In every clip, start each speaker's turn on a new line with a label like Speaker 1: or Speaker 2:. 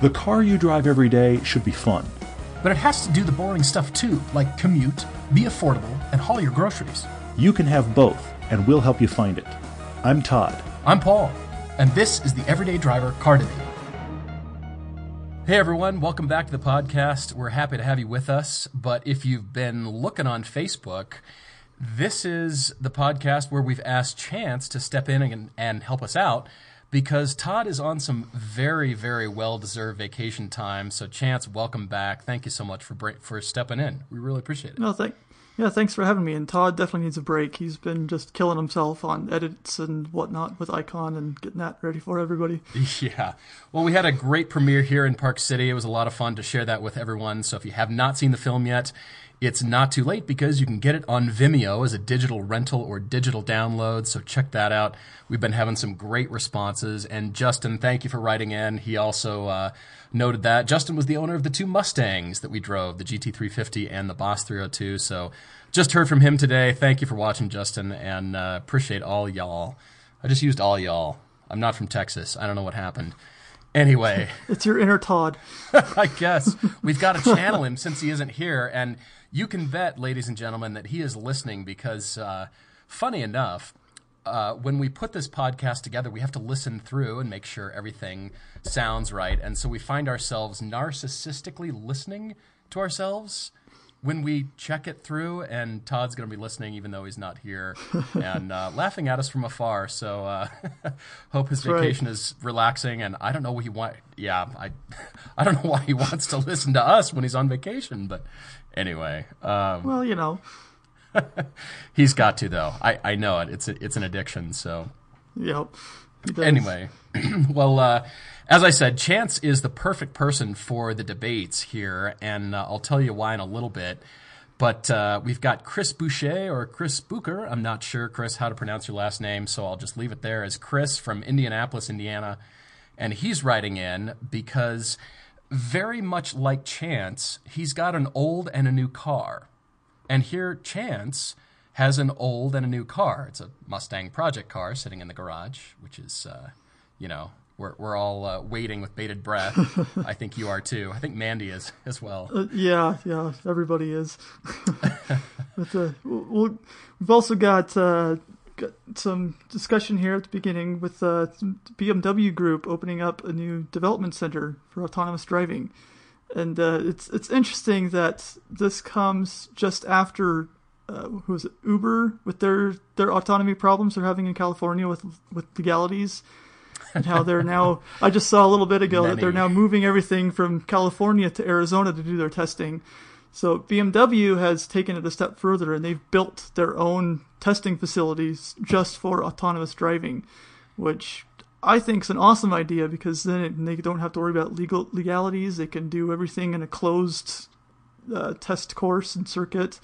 Speaker 1: The car you drive every day should be fun.
Speaker 2: But it has to do the boring stuff too, like commute, be affordable, and haul your groceries.
Speaker 1: You can have both, and we'll help you find it. I'm Todd.
Speaker 2: I'm Paul, and this is the Everyday Driver Car Debate. Hey everyone, welcome back to the podcast. We're happy to have you with us. But if you've been looking on Facebook, this is the podcast where we've asked Chance to step in and, and help us out because Todd is on some very, very well deserved vacation time. So, Chance, welcome back. Thank you so much for for stepping in. We really appreciate it.
Speaker 3: No, thank yeah, thanks for having me. And Todd definitely needs a break. He's been just killing himself on edits and whatnot with Icon and getting that ready for everybody.
Speaker 2: Yeah. Well, we had a great premiere here in Park City. It was a lot of fun to share that with everyone. So if you have not seen the film yet, it's not too late because you can get it on Vimeo as a digital rental or digital download. So check that out. We've been having some great responses. And Justin, thank you for writing in. He also uh, noted that Justin was the owner of the two Mustangs that we drove, the GT350 and the Boss 302. So just heard from him today. Thank you for watching, Justin, and uh, appreciate all y'all. I just used all y'all. I'm not from Texas. I don't know what happened. Anyway,
Speaker 3: it's your inner Todd.
Speaker 2: I guess we've got to channel him since he isn't here, and you can bet, ladies and gentlemen, that he is listening because, uh, funny enough, uh, when we put this podcast together, we have to listen through and make sure everything sounds right. And so we find ourselves narcissistically listening to ourselves when we check it through. And Todd's going to be listening, even though he's not here, and uh, laughing at us from afar. So uh, hope his That's vacation right. is relaxing. And I don't know what he want. Yeah, I, I don't know why he wants to listen to us when he's on vacation. But anyway, um,
Speaker 3: well, you know.
Speaker 2: He's got to though. I, I know it. It's a, it's an addiction. So.
Speaker 3: Yep.
Speaker 2: Anyway, well, uh, as I said, Chance is the perfect person for the debates here, and uh, I'll tell you why in a little bit. But uh, we've got Chris Boucher or Chris Booker. I'm not sure, Chris, how to pronounce your last name, so I'll just leave it there as Chris from Indianapolis, Indiana. And he's writing in because, very much like Chance, he's got an old and a new car. And here, Chance has an old and a new car. It's a Mustang project car sitting in the garage, which is, uh, you know, we're, we're all uh, waiting with bated breath. I think you are too. I think Mandy is as well.
Speaker 3: Uh, yeah, yeah, everybody is. but, uh, we'll, we've also got, uh, got some discussion here at the beginning with uh, BMW Group opening up a new development center for autonomous driving and uh, it's it's interesting that this comes just after uh, who is it Uber with their their autonomy problems they're having in California with with legalities and how they're now I just saw a little bit ago Many. that they're now moving everything from California to Arizona to do their testing. So BMW has taken it a step further and they've built their own testing facilities just for autonomous driving, which I think is an awesome idea because then they don't have to worry about legal legalities. They can do everything in a closed uh, test course and circuit,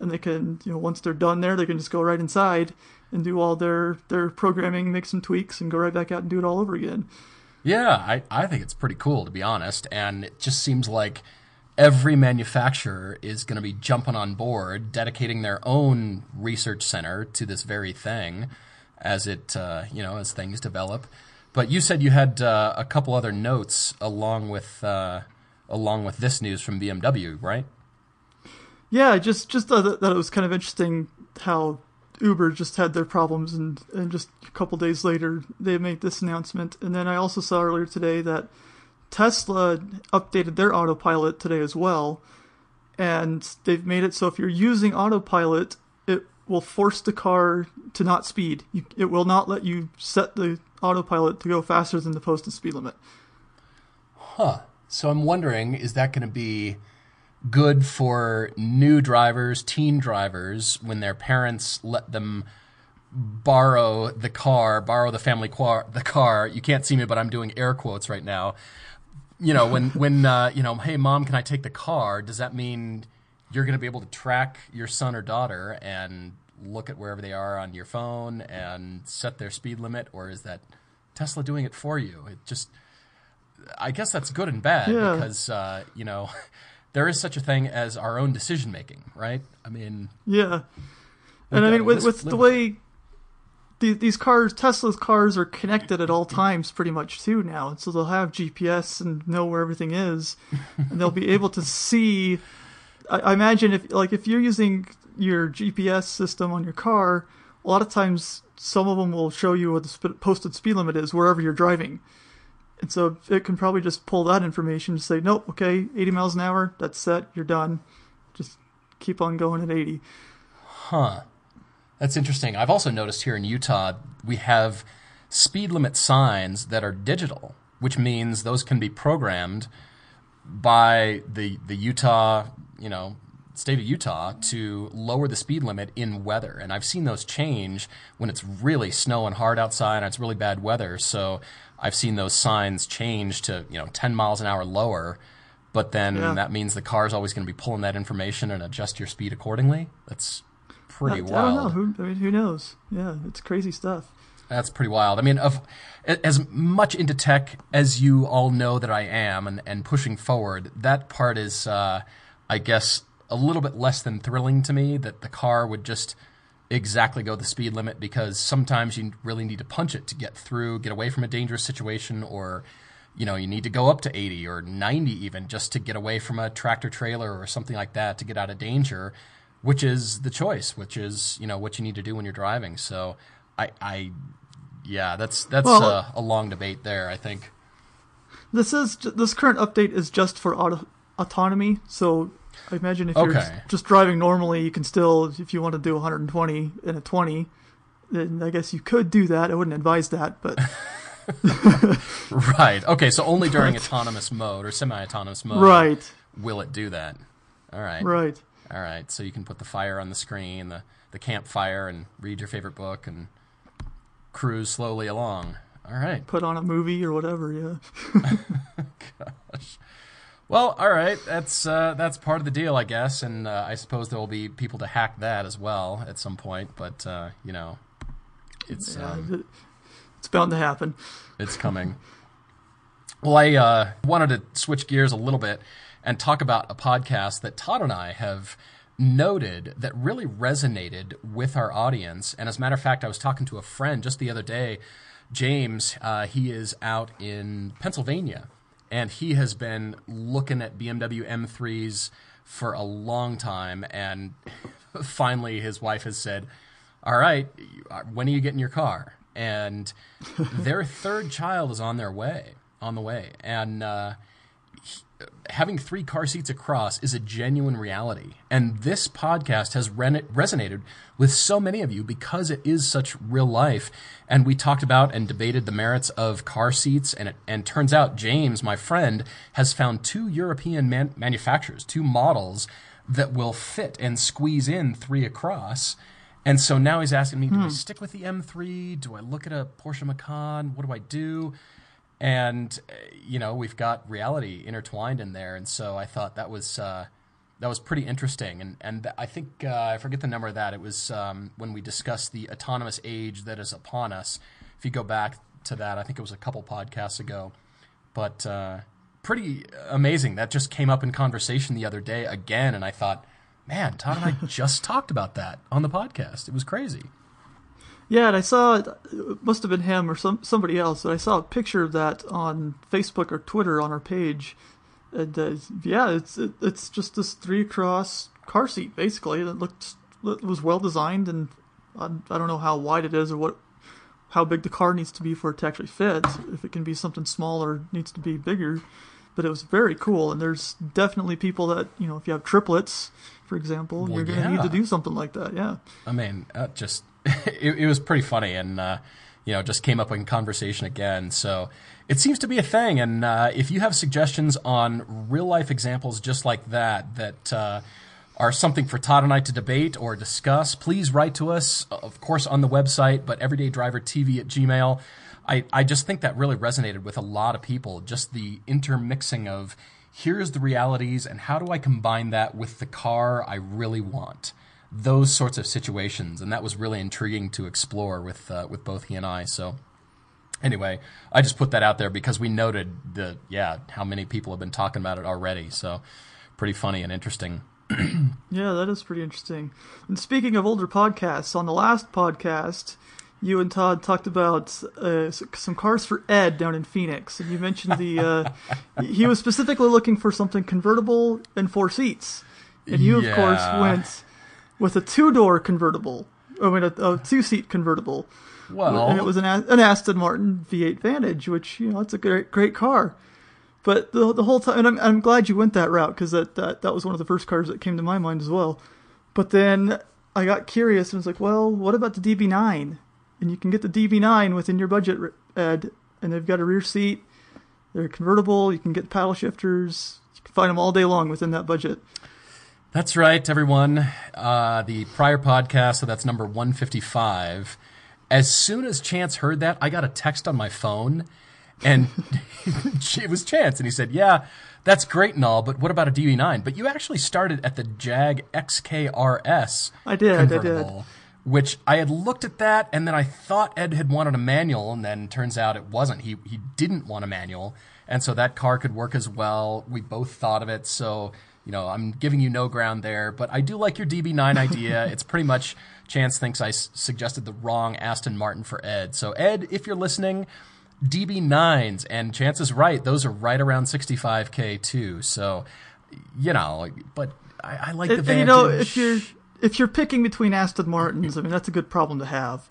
Speaker 3: and they can, you know, once they're done there, they can just go right inside and do all their their programming, make some tweaks, and go right back out and do it all over again.
Speaker 2: Yeah, I I think it's pretty cool to be honest, and it just seems like every manufacturer is going to be jumping on board, dedicating their own research center to this very thing as it uh, you know as things develop. But you said you had uh, a couple other notes along with uh, along with this news from BMW, right?
Speaker 3: Yeah, just just thought that it was kind of interesting how Uber just had their problems, and and just a couple days later they made this announcement. And then I also saw earlier today that Tesla updated their autopilot today as well, and they've made it so if you're using autopilot it will force the car to not speed. You, it will not let you set the autopilot to go faster than the posted speed limit.
Speaker 2: Huh. So I'm wondering, is that going to be good for new drivers, teen drivers, when their parents let them borrow the car, borrow the family car, the car. You can't see me, but I'm doing air quotes right now. You know, when when uh, you know, hey mom, can I take the car? Does that mean you're going to be able to track your son or daughter and look at wherever they are on your phone and set their speed limit, or is that Tesla doing it for you? It just, I guess that's good and bad yeah. because uh, you know there is such a thing as our own decision making, right? I mean,
Speaker 3: yeah, and I mean with, with the way the, these cars, Tesla's cars, are connected at all times, pretty much too now. and So they'll have GPS and know where everything is, and they'll be able to see. I, I imagine if like if you're using your GPS system on your car, a lot of times some of them will show you what the sp- posted speed limit is wherever you're driving. And so it can probably just pull that information and say, nope, okay, 80 miles an hour, that's set, you're done. Just keep on going at 80.
Speaker 2: Huh. That's interesting. I've also noticed here in Utah, we have speed limit signs that are digital, which means those can be programmed by the the Utah, you know, state of Utah to lower the speed limit in weather. And I've seen those change when it's really snowing hard outside and it's really bad weather. So I've seen those signs change to, you know, 10 miles an hour lower. But then
Speaker 3: Yeah.
Speaker 2: that means the car's always going to be pulling that information and adjust your speed accordingly. That's pretty
Speaker 3: I, I
Speaker 2: wild.
Speaker 3: don't know. Who, I mean, who knows? Yeah, it's crazy stuff.
Speaker 2: That's pretty wild. I mean, of as much into tech as you all know that I am, and, and pushing forward, that part is, uh, I guess, a little bit less than thrilling to me. That the car would just exactly go the speed limit because sometimes you really need to punch it to get through, get away from a dangerous situation, or you know you need to go up to 80 or 90 even just to get away from a tractor trailer or something like that to get out of danger which is the choice which is you know what you need to do when you're driving. So i i yeah that's that's
Speaker 3: Well-
Speaker 2: uh, a long debate there i think.
Speaker 3: This is this current update is just for auto, autonomy. So I imagine if you're just, just driving normally, you can still, if you want to do 120 in a 20, then I guess you could do that. I wouldn't advise that, but
Speaker 2: right. Okay so only during autonomous mode or semi-autonomous mode
Speaker 3: right,
Speaker 2: will it do that. All right.
Speaker 3: Right.
Speaker 2: All right so you can put the fire on the screen the the campfire and read your favorite book and cruise slowly along all right
Speaker 3: Put on a movie or whatever. Yeah. Gosh.
Speaker 2: Well, all right. That's uh, that's part of the deal, I guess, and uh, I suppose there will be people to hack that as well at some point. But uh, you know, it's
Speaker 3: Yeah,
Speaker 2: um,
Speaker 3: it's bound to happen.
Speaker 2: it's coming. Well, I uh, wanted to switch gears a little bit and talk about a podcast that Todd and I have noted that really resonated with our audience. And as a matter of fact, I was talking to a friend just the other day, James. Uh, he is out in Pennsylvania, and he has been looking at BMW M3s for a long time. And finally, his wife has said, "All right, when are you getting your car?" And their third child is on their way, on the way, and. Uh, having three car seats across is a genuine reality. And this podcast has ren- resonated with so many of you because it is such real life. And we talked about and debated the merits of car seats. And it and turns out James, my friend, has found two European man- manufacturers, two models that will fit and squeeze in three across. And so now he's asking me, do I hmm. stick with the M3? Do I look at a Porsche Macan? What do I do? And you know we've got reality intertwined in there. And so i thought that was uh, that was pretty interesting. And and i think uh, i forget the number of that. It was um, when we discussed the autonomous age that is upon us. If you go back to that i think it was a couple podcasts ago. But uh, pretty amazing. That just came up in conversation the other day again. And i thought man todd and i just talked about that on the podcast. It was crazy
Speaker 3: Yeah, and I saw it must have been him or some somebody else. But I saw a picture of that on Facebook or Twitter on our page, and uh, yeah, it's it, it's just this three cross car seat basically. It looked it was well designed, and I, I don't know how wide it is or what how big the car needs to be for it to actually fit. If it can be something smaller, needs to be bigger, but it was very cool. And there's definitely people that you know if you have triplets, for example,
Speaker 2: Well,
Speaker 3: you're going to need to do something like that. Yeah.
Speaker 2: I mean, uh, just it, it was pretty funny, and uh, you know, just came up in conversation again. So it seems to be a thing. And uh, if you have suggestions on real life examples just like that, that uh, are something for Todd and I to debate or discuss, please write to us. Of course, on the website, but everydaydrivertv at Gmail. I, I just think that really resonated with a lot of people. Just the intermixing of here's the realities and how do I combine that with the car I really want those sorts of situations, and that was really intriguing to explore with uh, with both he and I. So, anyway, I just put that out there because we noted the yeah how many people have been talking about it already. So, pretty funny and interesting.
Speaker 3: Yeah, that is pretty interesting. And speaking of older podcasts, on the last podcast, you and Todd talked about uh, some cars for Ed down in Phoenix, and you mentioned the uh, he was specifically looking for something convertible and four seats, and you of course went with a two door convertible. I mean, a, a two seat convertible,
Speaker 2: Well,
Speaker 3: and it was an an Aston Martin V8 Vantage, which you know it's a great great car. But the the whole time, and I'm I'm glad you went that route because that, that that was one of the first cars that came to my mind as well. But then I got curious and was like, well, what about the DB9? And you can get the DB9 within your budget, Ed, and they've got a rear seat. They're convertible. You can get paddle shifters. You can find them all day long within that budget.
Speaker 2: That's right, everyone. Uh, the prior podcast, so that's number 155. As soon as Chance heard that, I got a text on my phone, and it was Chance, and he said, Yeah, that's great and all, but what about a DB9? But you actually started at the Jag XKRS
Speaker 3: I did, I did.
Speaker 2: which I had looked at that, and then I thought Ed had wanted a manual, and then turns out it wasn't. He he didn't want a manual, and so that car could work as well. We both thought of it, so you know I'm giving you no ground there, but I do like your DB9 idea. it's pretty much Chance thinks I s- suggested the wrong Aston Martin for Ed. So Ed, if you're listening. DB9s, and Chance is right; those are right around 65k too. So, you know, but I, I like the Vantage.
Speaker 3: you know, if you're if you're picking between Aston Martins, I mean that's a good problem to have.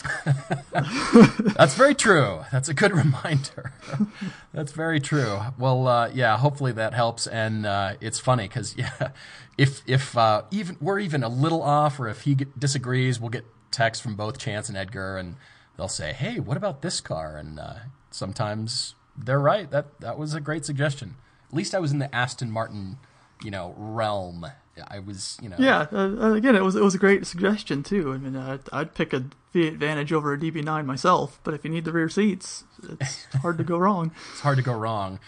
Speaker 2: That's very true. That's a good reminder. That's very true. Well, uh, yeah. Hopefully that helps, and uh, it's funny because yeah, if if uh, even we're even a little off, or if he get, disagrees, we'll get texts from both Chance and Edgar, and they'll say, "Hey, what about this car?" And uh, sometimes they're right. That that was a great suggestion. At least I was in the Aston Martin, you know, realm. I was, you know,
Speaker 3: Yeah, uh, again, it was it was a great suggestion too. I mean, I'd, I'd pick a V8 Vantage over a DB9 myself, but if you need the rear seats, it's hard to go wrong.
Speaker 2: It's hard to go wrong.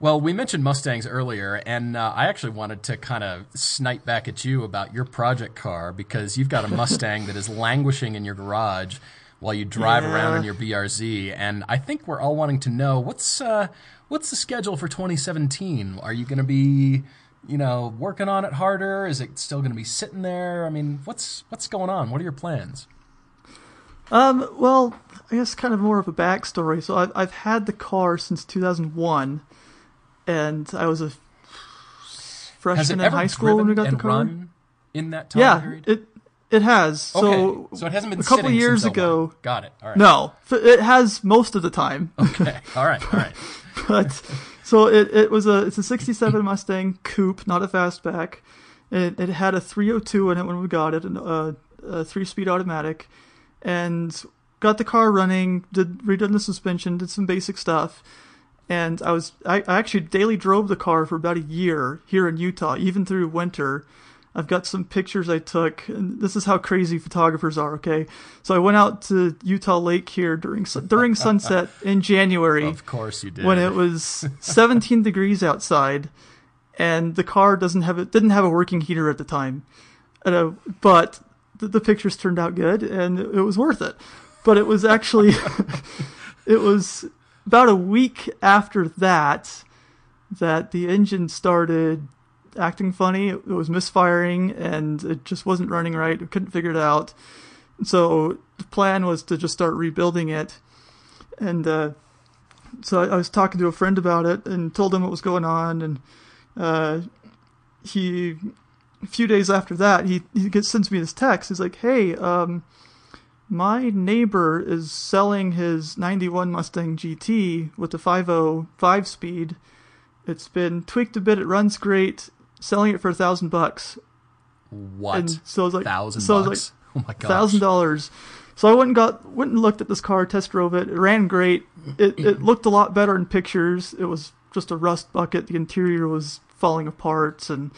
Speaker 2: Well, we mentioned Mustangs earlier, and uh, I actually wanted to kind of snipe back at you about your project car because you've got a Mustang that is languishing in your garage while you drive
Speaker 3: Yeah.
Speaker 2: around in your BRZ. And I think we're all wanting to know what's uh, what's the schedule for 2017? Are you going to be, you know, working on it harder? Is it still going to be sitting there? I mean, what's what's going on? What are your plans?
Speaker 3: Um, well, I guess kind of more of a backstory. So I've I've had the car since 2001, and I was a freshman in high school when we got the car.
Speaker 2: run in that time
Speaker 3: Yeah,
Speaker 2: period?
Speaker 3: it it has. So
Speaker 2: okay, so it hasn't been
Speaker 3: a couple years ago.
Speaker 2: Got it. All right.
Speaker 3: No, it has most of the time.
Speaker 2: Okay. All right. All right.
Speaker 3: but so it, it was a it's a 67 Mustang coupe, not a fastback. It, it had a 302 in it when we got it, and uh, a three-speed automatic, and got the car running. Did redone the suspension, did some basic stuff, and I was I, I actually daily drove the car for about a year here in Utah, even through winter. I've got some pictures I took, and this is how crazy photographers are. Okay, so I went out to Utah Lake here during during sunset in January
Speaker 2: Of course you did.
Speaker 3: when it was 17 degrees outside and the car doesn't have it didn't have a working heater at the time uh, but the, the pictures turned out good and it was worth it but it was actually it was about a week after that that the engine started acting funny it, was misfiring and it just wasn't running right we couldn't figure it out so the plan was to just start rebuilding it and uh, so I, I was talking to a friend about it and told him what was going on, and uh, he a few days after that he he gets, sends me this text. He's like, "Hey, um, my neighbor is selling his '91 Mustang GT with the 505 speed. It's been tweaked a bit. It runs great. Selling it for a thousand bucks."
Speaker 2: what?
Speaker 3: And so I was like,
Speaker 2: thousand
Speaker 3: so I was
Speaker 2: bucks. oh my god.
Speaker 3: thousand dollars. So I went and got went and looked at this car, test drove it. It ran great. It it looked a lot better in pictures. It was just a rust bucket. The interior was falling apart, and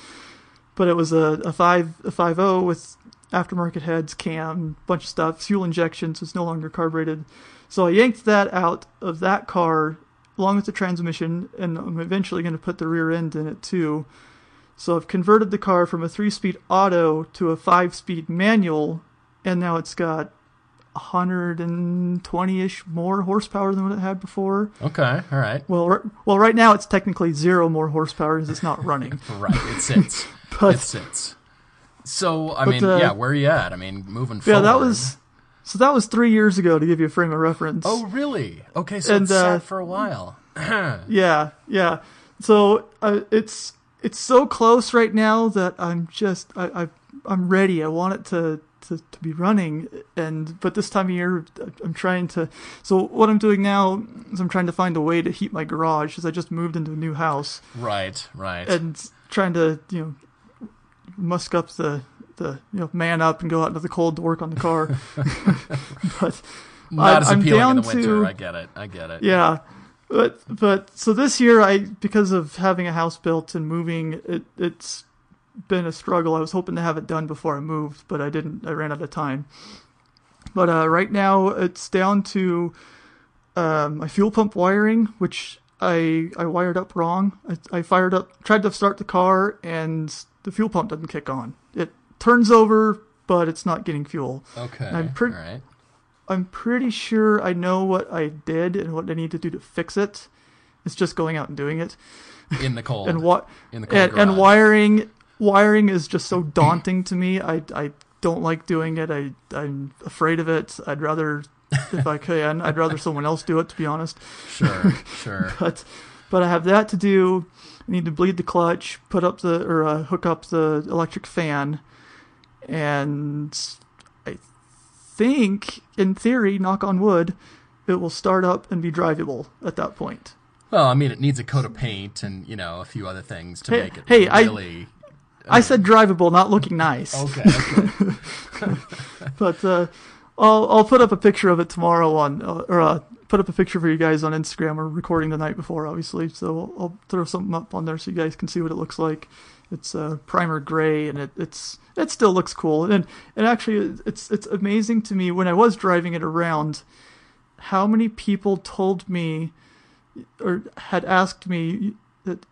Speaker 3: but it was a a five a five O with aftermarket heads, cam, bunch of stuff, fuel injection, so it's no longer carbureted. So I yanked that out of that car along with the transmission, and I'm eventually going to put the rear end in it too. So I've converted the car from a three-speed auto to a five-speed manual, and now it's got 120-ish more horsepower than what it had before.
Speaker 2: Okay. All right.
Speaker 3: Well, ri- well, right now it's technically zero more horsepower because it's not running.
Speaker 2: Right. It sits.
Speaker 3: But
Speaker 2: it sits. So I
Speaker 3: But,
Speaker 2: mean,
Speaker 3: uh,
Speaker 2: yeah. Where are you at? I mean, moving
Speaker 3: yeah,
Speaker 2: forward.
Speaker 3: that was So that was three years ago to give you a frame of reference.
Speaker 2: Oh, really? Okay, so
Speaker 3: And,
Speaker 2: it's
Speaker 3: uh,
Speaker 2: sat for a while.
Speaker 3: Yeah, yeah. So uh, it's it's so close right now that I'm just I, I I'm ready. I want it to, to to be running, and but this time of year I'm trying to. So what I'm doing now is I'm trying to find a way to heat my garage because I just moved into a new house
Speaker 2: Right, right.
Speaker 3: and trying to you know musk up the the you know man up and go out into the cold to work on the car. but
Speaker 2: Not
Speaker 3: I'm-
Speaker 2: as appealing in
Speaker 3: down
Speaker 2: the winter.
Speaker 3: to-
Speaker 2: I get it. I get it.
Speaker 3: yeah but but so this year i because of having a house built and moving it it's been a struggle. I was hoping to have it done before i moved but i didn't. I ran out of time. But uh, right now it's down to um, my fuel pump wiring which i i wired up wrong. I, I fired up tried to start the car and the fuel pump doesn't kick on. It turns over but it's not getting fuel.
Speaker 2: Okay.
Speaker 3: I'm pretty-
Speaker 2: all right.
Speaker 3: I'm pretty sure I know what I did and what I need to do to fix it. It's just going out and doing it.
Speaker 2: In the cold.
Speaker 3: And what
Speaker 2: in the cold
Speaker 3: and, and wiring wiring is just so daunting to me. I I don't like doing it. I I'm afraid of it. I'd rather if I can, I'd rather someone else do it to be honest.
Speaker 2: Sure, sure.
Speaker 3: But but I have that to do. I need to bleed the clutch, put up the or uh, hook up the electric fan, and think, in theory, knock on wood, it will start up and be drivable at that point.
Speaker 2: Well, I mean, it needs a coat of paint and you know a few other things to
Speaker 3: Hey-
Speaker 2: make it
Speaker 3: hey, I-
Speaker 2: really.
Speaker 3: I said drivable, not looking nice.
Speaker 2: Okay. okay.
Speaker 3: But uh, I'll I'll put up a picture of it tomorrow on uh, or uh, put up a picture for you guys on Instagram. We're recording the night before, obviously, so I'll, I'll throw something up on there so you guys can see what it looks like. It's uh, primer gray, and it, it's it still looks cool. And and actually, it's it's amazing to me when I was driving it around, how many people told me or had asked me that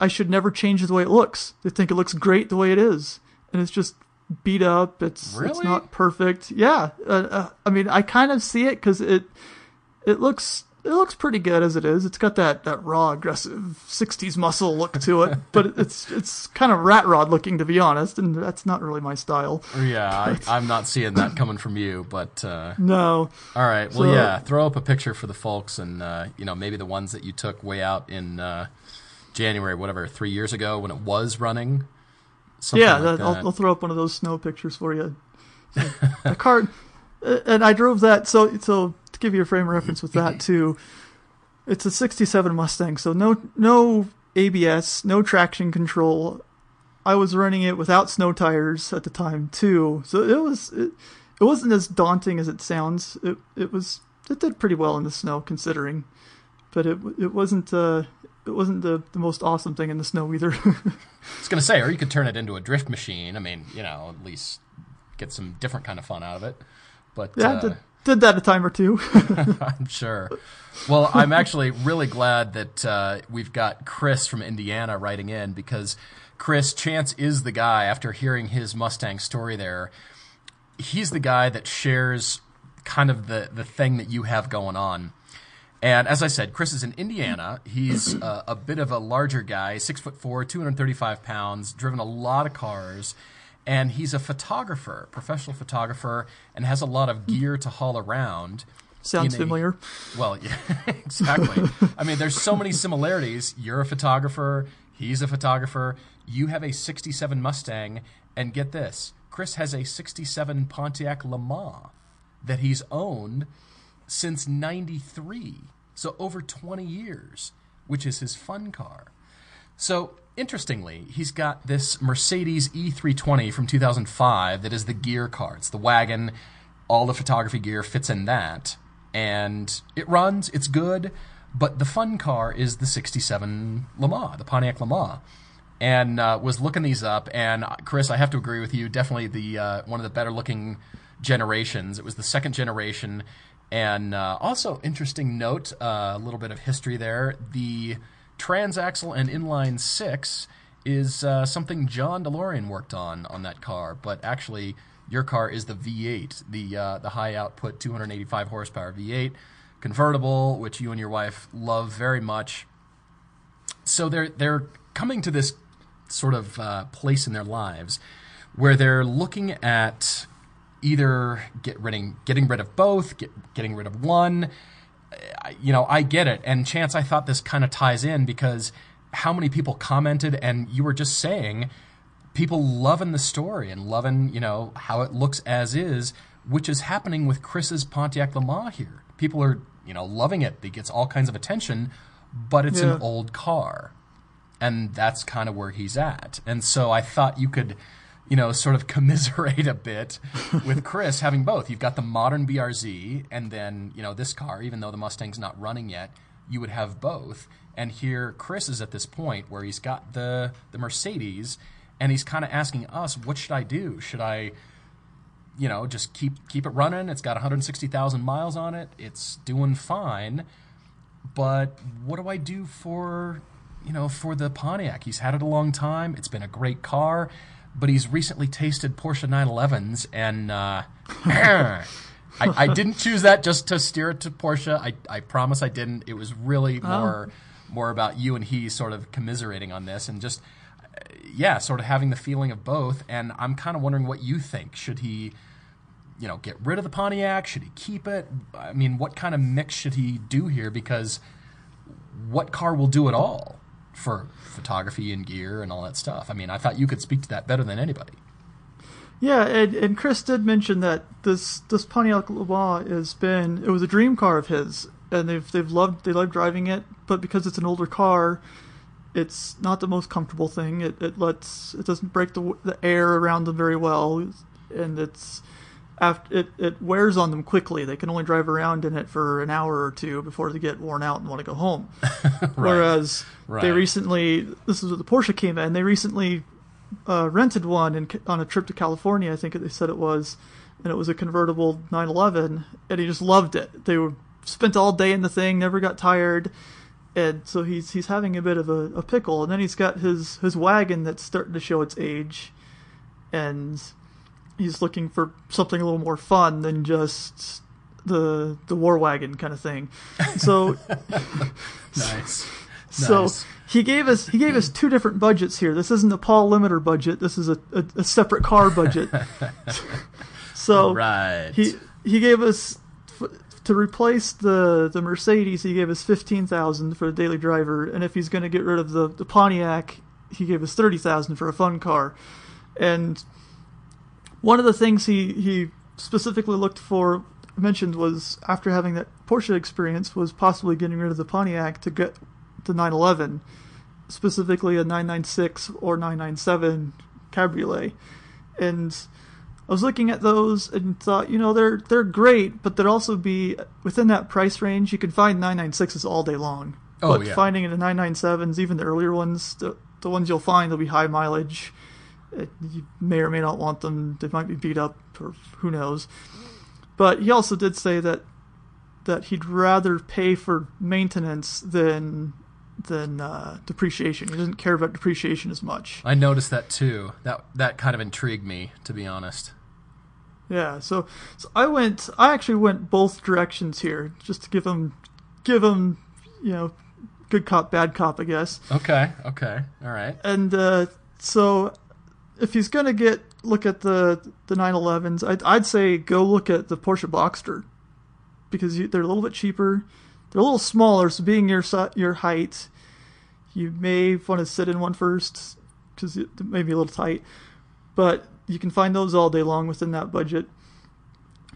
Speaker 3: I should never change the way it looks. They think it looks great the way it is, and it's just beat up. It's it's not perfect. Yeah, uh, uh, I mean, I kind of see it because it it looks it looks pretty good as it is. It's got that, that raw, aggressive '60s muscle look to it, but it's it's kind of rat rod looking to be honest, and that's not really my style.
Speaker 2: yeah, I, I'm not seeing that coming from you, but uh,
Speaker 3: No,
Speaker 2: all right. Well,
Speaker 3: So-
Speaker 2: yeah, throw up a picture for the folks, and uh, you know maybe the ones that you took way out in uh, January, whatever, three years ago when it was running.
Speaker 3: Yeah,
Speaker 2: like
Speaker 3: that,
Speaker 2: that.
Speaker 3: I'll, I'll throw up one of those snow pictures for you. So, the car, and I drove that. So, so give you a frame of reference with that too, it's a '67 Mustang. So no, no ABS, no traction control. I was running it without snow tires at the time too. So it was, it, it wasn't as daunting as it sounds. It, it was, it did pretty well in the snow considering, but it, it wasn't, uh, it wasn't the, the most awesome thing in the snow either.
Speaker 2: I was gonna say, or you could turn it into a drift machine. I mean, you know, at least get some different kind of fun out of it. But
Speaker 3: yeah,
Speaker 2: uh,
Speaker 3: did, that a time or two.
Speaker 2: I'm sure. Well, I'm actually really glad that uh, we've got Chris from Indiana writing in because Chris Chance is the guy. After hearing his Mustang story, there, he's the guy that shares kind of the the thing that you have going on. And as I said, Chris is in Indiana. He's uh, a bit of a larger guy, six foot four, 235 pounds, driven a lot of cars. And he's a photographer, professional photographer, and has a lot of gear to haul around.
Speaker 3: Sounds
Speaker 2: a-
Speaker 3: familiar.
Speaker 2: well, yeah, exactly. I mean, there's so many similarities. You're a photographer. He's a photographer. You have a 67 Mustang. And get this Chris has a 67 Pontiac Le Mans that he's owned since 93. So over 20 years, which is his fun car. So interestingly, he's got this Mercedes E320 from 2005 that is the gear car. It's the wagon. All the photography gear fits in that. And it runs, it's good, but the fun car is the 67 Le the Pontiac Le. And uh, was looking these up, and uh, Chris, I have to agree with you. Definitely the uh, one of the better looking generations. It was the second generation, and uh, also interesting note, uh, a little bit of history there. The transaxle and inline six is uh, something John DeLorean worked on on that car, but actually your car is the V8, the uh, the high output 285 horsepower V8 convertible, which you and your wife love very much. So they're they're coming to this sort of uh, place in their lives where they're looking at either get rid getting rid of both, get, getting rid of one. You know, I get it. And Chance, I thought this kind of ties in because how many people commented, and you were just saying people loving the story and loving, you know, how it looks as is, which is happening with Chris's Pontiac LeMans here. People are, you know, loving it. It gets all kinds of attention, but it's
Speaker 3: Yeah.
Speaker 2: an old car. And that's kind of where he's at. And so I thought you could, you know, sort of commiserate a bit with Chris having both. You've got the modern BRZ and then, you know, this car, even though the Mustang's not running yet, you would have both. And here Chris is at this point where he's got the the Mercedes and he's kind of asking us, what should I do? Should I you know, just keep keep it running. It's got 160,000 miles on it. It's doing fine. But what do I do for, you know, for the Pontiac? He's had it a long time. It's been a great car, but he's recently tasted Porsche 911s and uh I, I didn't choose that just to steer it to Porsche. I, I promise I didn't. It was really more more about you and he sort of commiserating on this and just yeah, sort of having the feeling of both. And I'm kind of wondering what you think. Should he, you know, get rid of the Pontiac? Should he keep it? I mean, what kind of mix should he do here? Because what car will do it all for photography and gear and all that stuff? I mean, I thought you could speak to that better than anybody.
Speaker 3: Yeah, and, and Chris did mention that this this Pontiac LeMans has been it was a dream car of his, and they've they've loved they love driving it, but because it's an older car, it's not the most comfortable thing. It it lets it doesn't break the the air around them very well, and it's after it it wears on them quickly. They can only drive around in it for an hour or two before they get worn out and want to go home. Whereas they recently this is what the Porsche came in. They recently uh, rented one in, on a trip to California. I think they said it was, and it was a convertible 911, and he just loved it. They were spent all day in the thing, never got tired, and so he's he's having a bit of a, a pickle. And then he's got his his wagon that's starting to show its age, and he's looking for something a little more fun than just the the war wagon kind of thing. So
Speaker 2: Nice.
Speaker 3: so
Speaker 2: Nice.
Speaker 3: he gave us he gave us two different budgets here. This isn't a Paul limiter budget. This is a, a, a separate car budget. so
Speaker 2: Right.
Speaker 3: he he gave us f- to replace the the Mercedes. He gave us fifteen thousand for the daily driver, and if he's going to get rid of the the Pontiac, he gave us thirty thousand for a fun car. And one of the things he he specifically looked for mentioned was after having that Porsche experience was possibly getting rid of the Pontiac to get the 911, specifically a 996 or 997 Cabriolet. And I was looking at those and thought, you know, they're they're great, but they'd also be within that price range. You can find 996s all day long.
Speaker 2: Oh,
Speaker 3: but
Speaker 2: yeah.
Speaker 3: finding the 997s, even the earlier ones, the the ones you'll find they'll be high mileage. It, you may or may not want them. They might be beat up, or who knows. But he also did say that that he'd rather pay for maintenance than than uh, depreciation. He doesn't care about depreciation as much.
Speaker 2: I noticed that too. That that kind of intrigued me, to be honest.
Speaker 3: Yeah, so so I went. I actually went both directions here, just to give him give him you know good cop bad cop, I guess.
Speaker 2: Okay. Okay. All right.
Speaker 3: And uh, so if he's gonna get look at the the 911s, I'd, I'd say go look at the Porsche Boxster because you, they're a little bit cheaper. They're a little smaller, so being your your height, you may want to sit in one first because it may be a little tight. But you can find those all day long within that budget.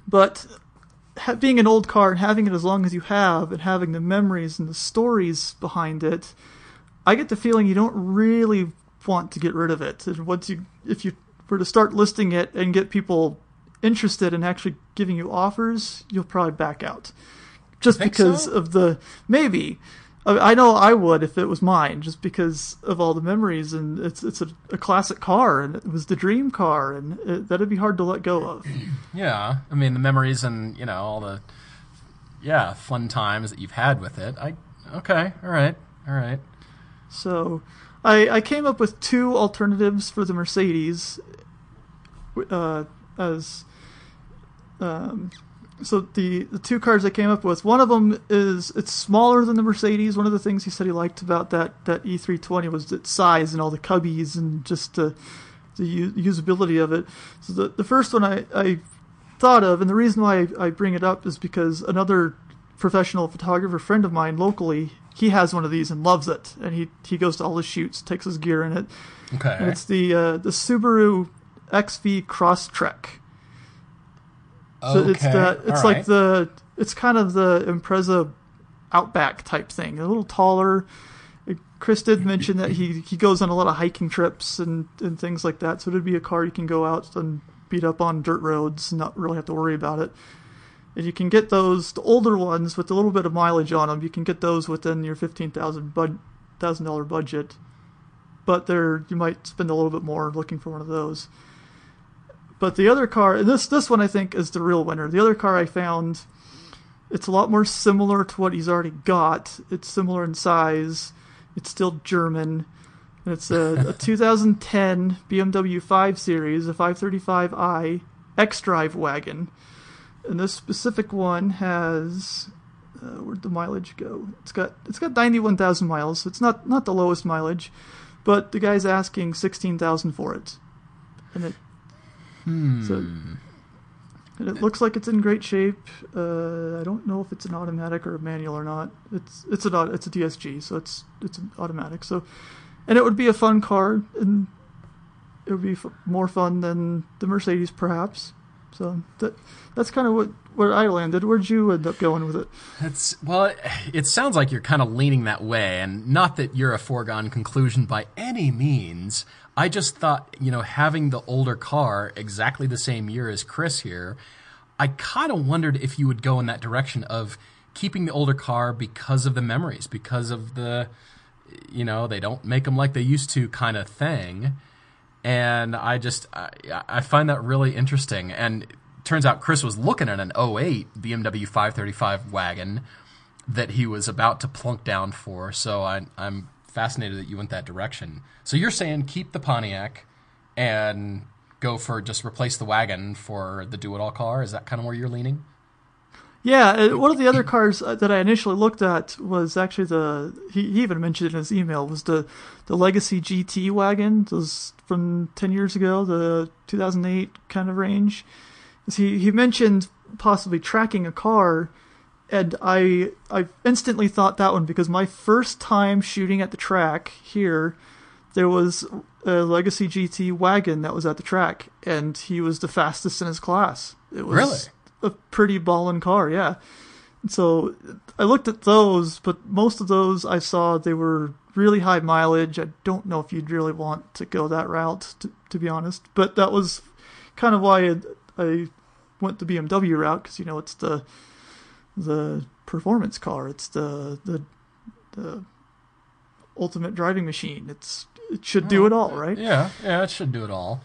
Speaker 3: But being an old car and having it as long as you have, and having the memories and the stories behind it, I get the feeling you don't really want to get rid of it. And once you, if you were to start listing it and get people interested in actually giving you offers, you'll probably back out. Just because
Speaker 2: so?
Speaker 3: of the maybe. I I know I would if it was mine, just because of all the memories, and it's it's a, a classic car, and it was the dream car, and it, that'd be hard to let go of.
Speaker 2: Yeah. I mean, the memories and you know all the yeah fun times that you've had with it. I okay. All right. All right.
Speaker 3: So, I I came up with two alternatives for the Mercedes. Uh, as um, so the the two cars I came up with, one of them is it's smaller than the Mercedes. One of the things he said he liked about that that E320 was its size and all the cubbies and just the the u- usability of it. So the the first one I I thought of, and the reason why I bring it up is because another professional photographer friend of mine locally, he has one of these and loves it, and he he goes to all his shoots, takes his gear in it.
Speaker 2: Okay.
Speaker 3: And it's the uh, the Subaru XV Crosstrek. So
Speaker 2: okay.
Speaker 3: it's the it's
Speaker 2: All
Speaker 3: like
Speaker 2: right.
Speaker 3: the it's kind of the Impreza Outback type thing, a little taller. Chris did mention that he, he goes on a lot of hiking trips and, and things like that, so it'd be a car you can go out and beat up on dirt roads and not really have to worry about it. And you can get those the older ones with a little bit of mileage on them. You can get those within your fifteen thousand bud thousand dollar budget, but they're you might spend a little bit more looking for one of those. But the other car, and this this one I think is the real winner. The other car I found, it's a lot more similar to what he's already got. It's similar in size. It's still German. And it's a, a 2010 BMW 5 Series, a 535i X-Drive wagon. And this specific one has uh, where'd the mileage go? It's got it's got 91,000 miles. So it's not not the lowest mileage, but the guy's asking 16,000 for it. And it so and it looks like it's in great shape. Uh, I don't know if it's an automatic or a manual or not. It's it's an it's a DSG, so it's it's automatic. So, and it would be a fun car, and it would be f- more fun than the Mercedes, perhaps. So that that's kind of what where I landed. Where'd you end up going with it?
Speaker 2: It's well, it, it sounds like you're kind of leaning that way, and not that you're a foregone conclusion by any means. I just thought, you know, having the older car exactly the same year as Chris here, I kind of wondered if you would go in that direction of keeping the older car because of the memories, because of the, you know, they don't make them like they used to kind of thing. And I just, I, I find that really interesting. And turns out Chris was looking at an 08 BMW 535 wagon that he was about to plunk down for. So I, I'm fascinated that you went that direction. So you're saying keep the Pontiac and go for just replace the wagon for the do it all car? Is that kind of where you're leaning?
Speaker 3: Yeah, uh, one of the other cars uh, that I initially looked at was actually the he, he even mentioned in his email was the the Legacy GT wagon. Those from ten years ago, the 2008 kind of range. He he mentioned possibly tracking a car, and I I instantly thought that one because my first time shooting at the track here, there was a Legacy GT wagon that was at the track, and he was the fastest in his class. It was
Speaker 2: Really?
Speaker 3: a pretty ballin' car, yeah. So I looked at those, but most of those I saw they were really high mileage. I don't know if you'd really want to go that route, to, to be honest. But that was kind of why I, went the BMW route because you know it's the the performance car. It's the the the ultimate driving machine. It's it should do it all, right?
Speaker 2: Yeah, yeah, it should do it all.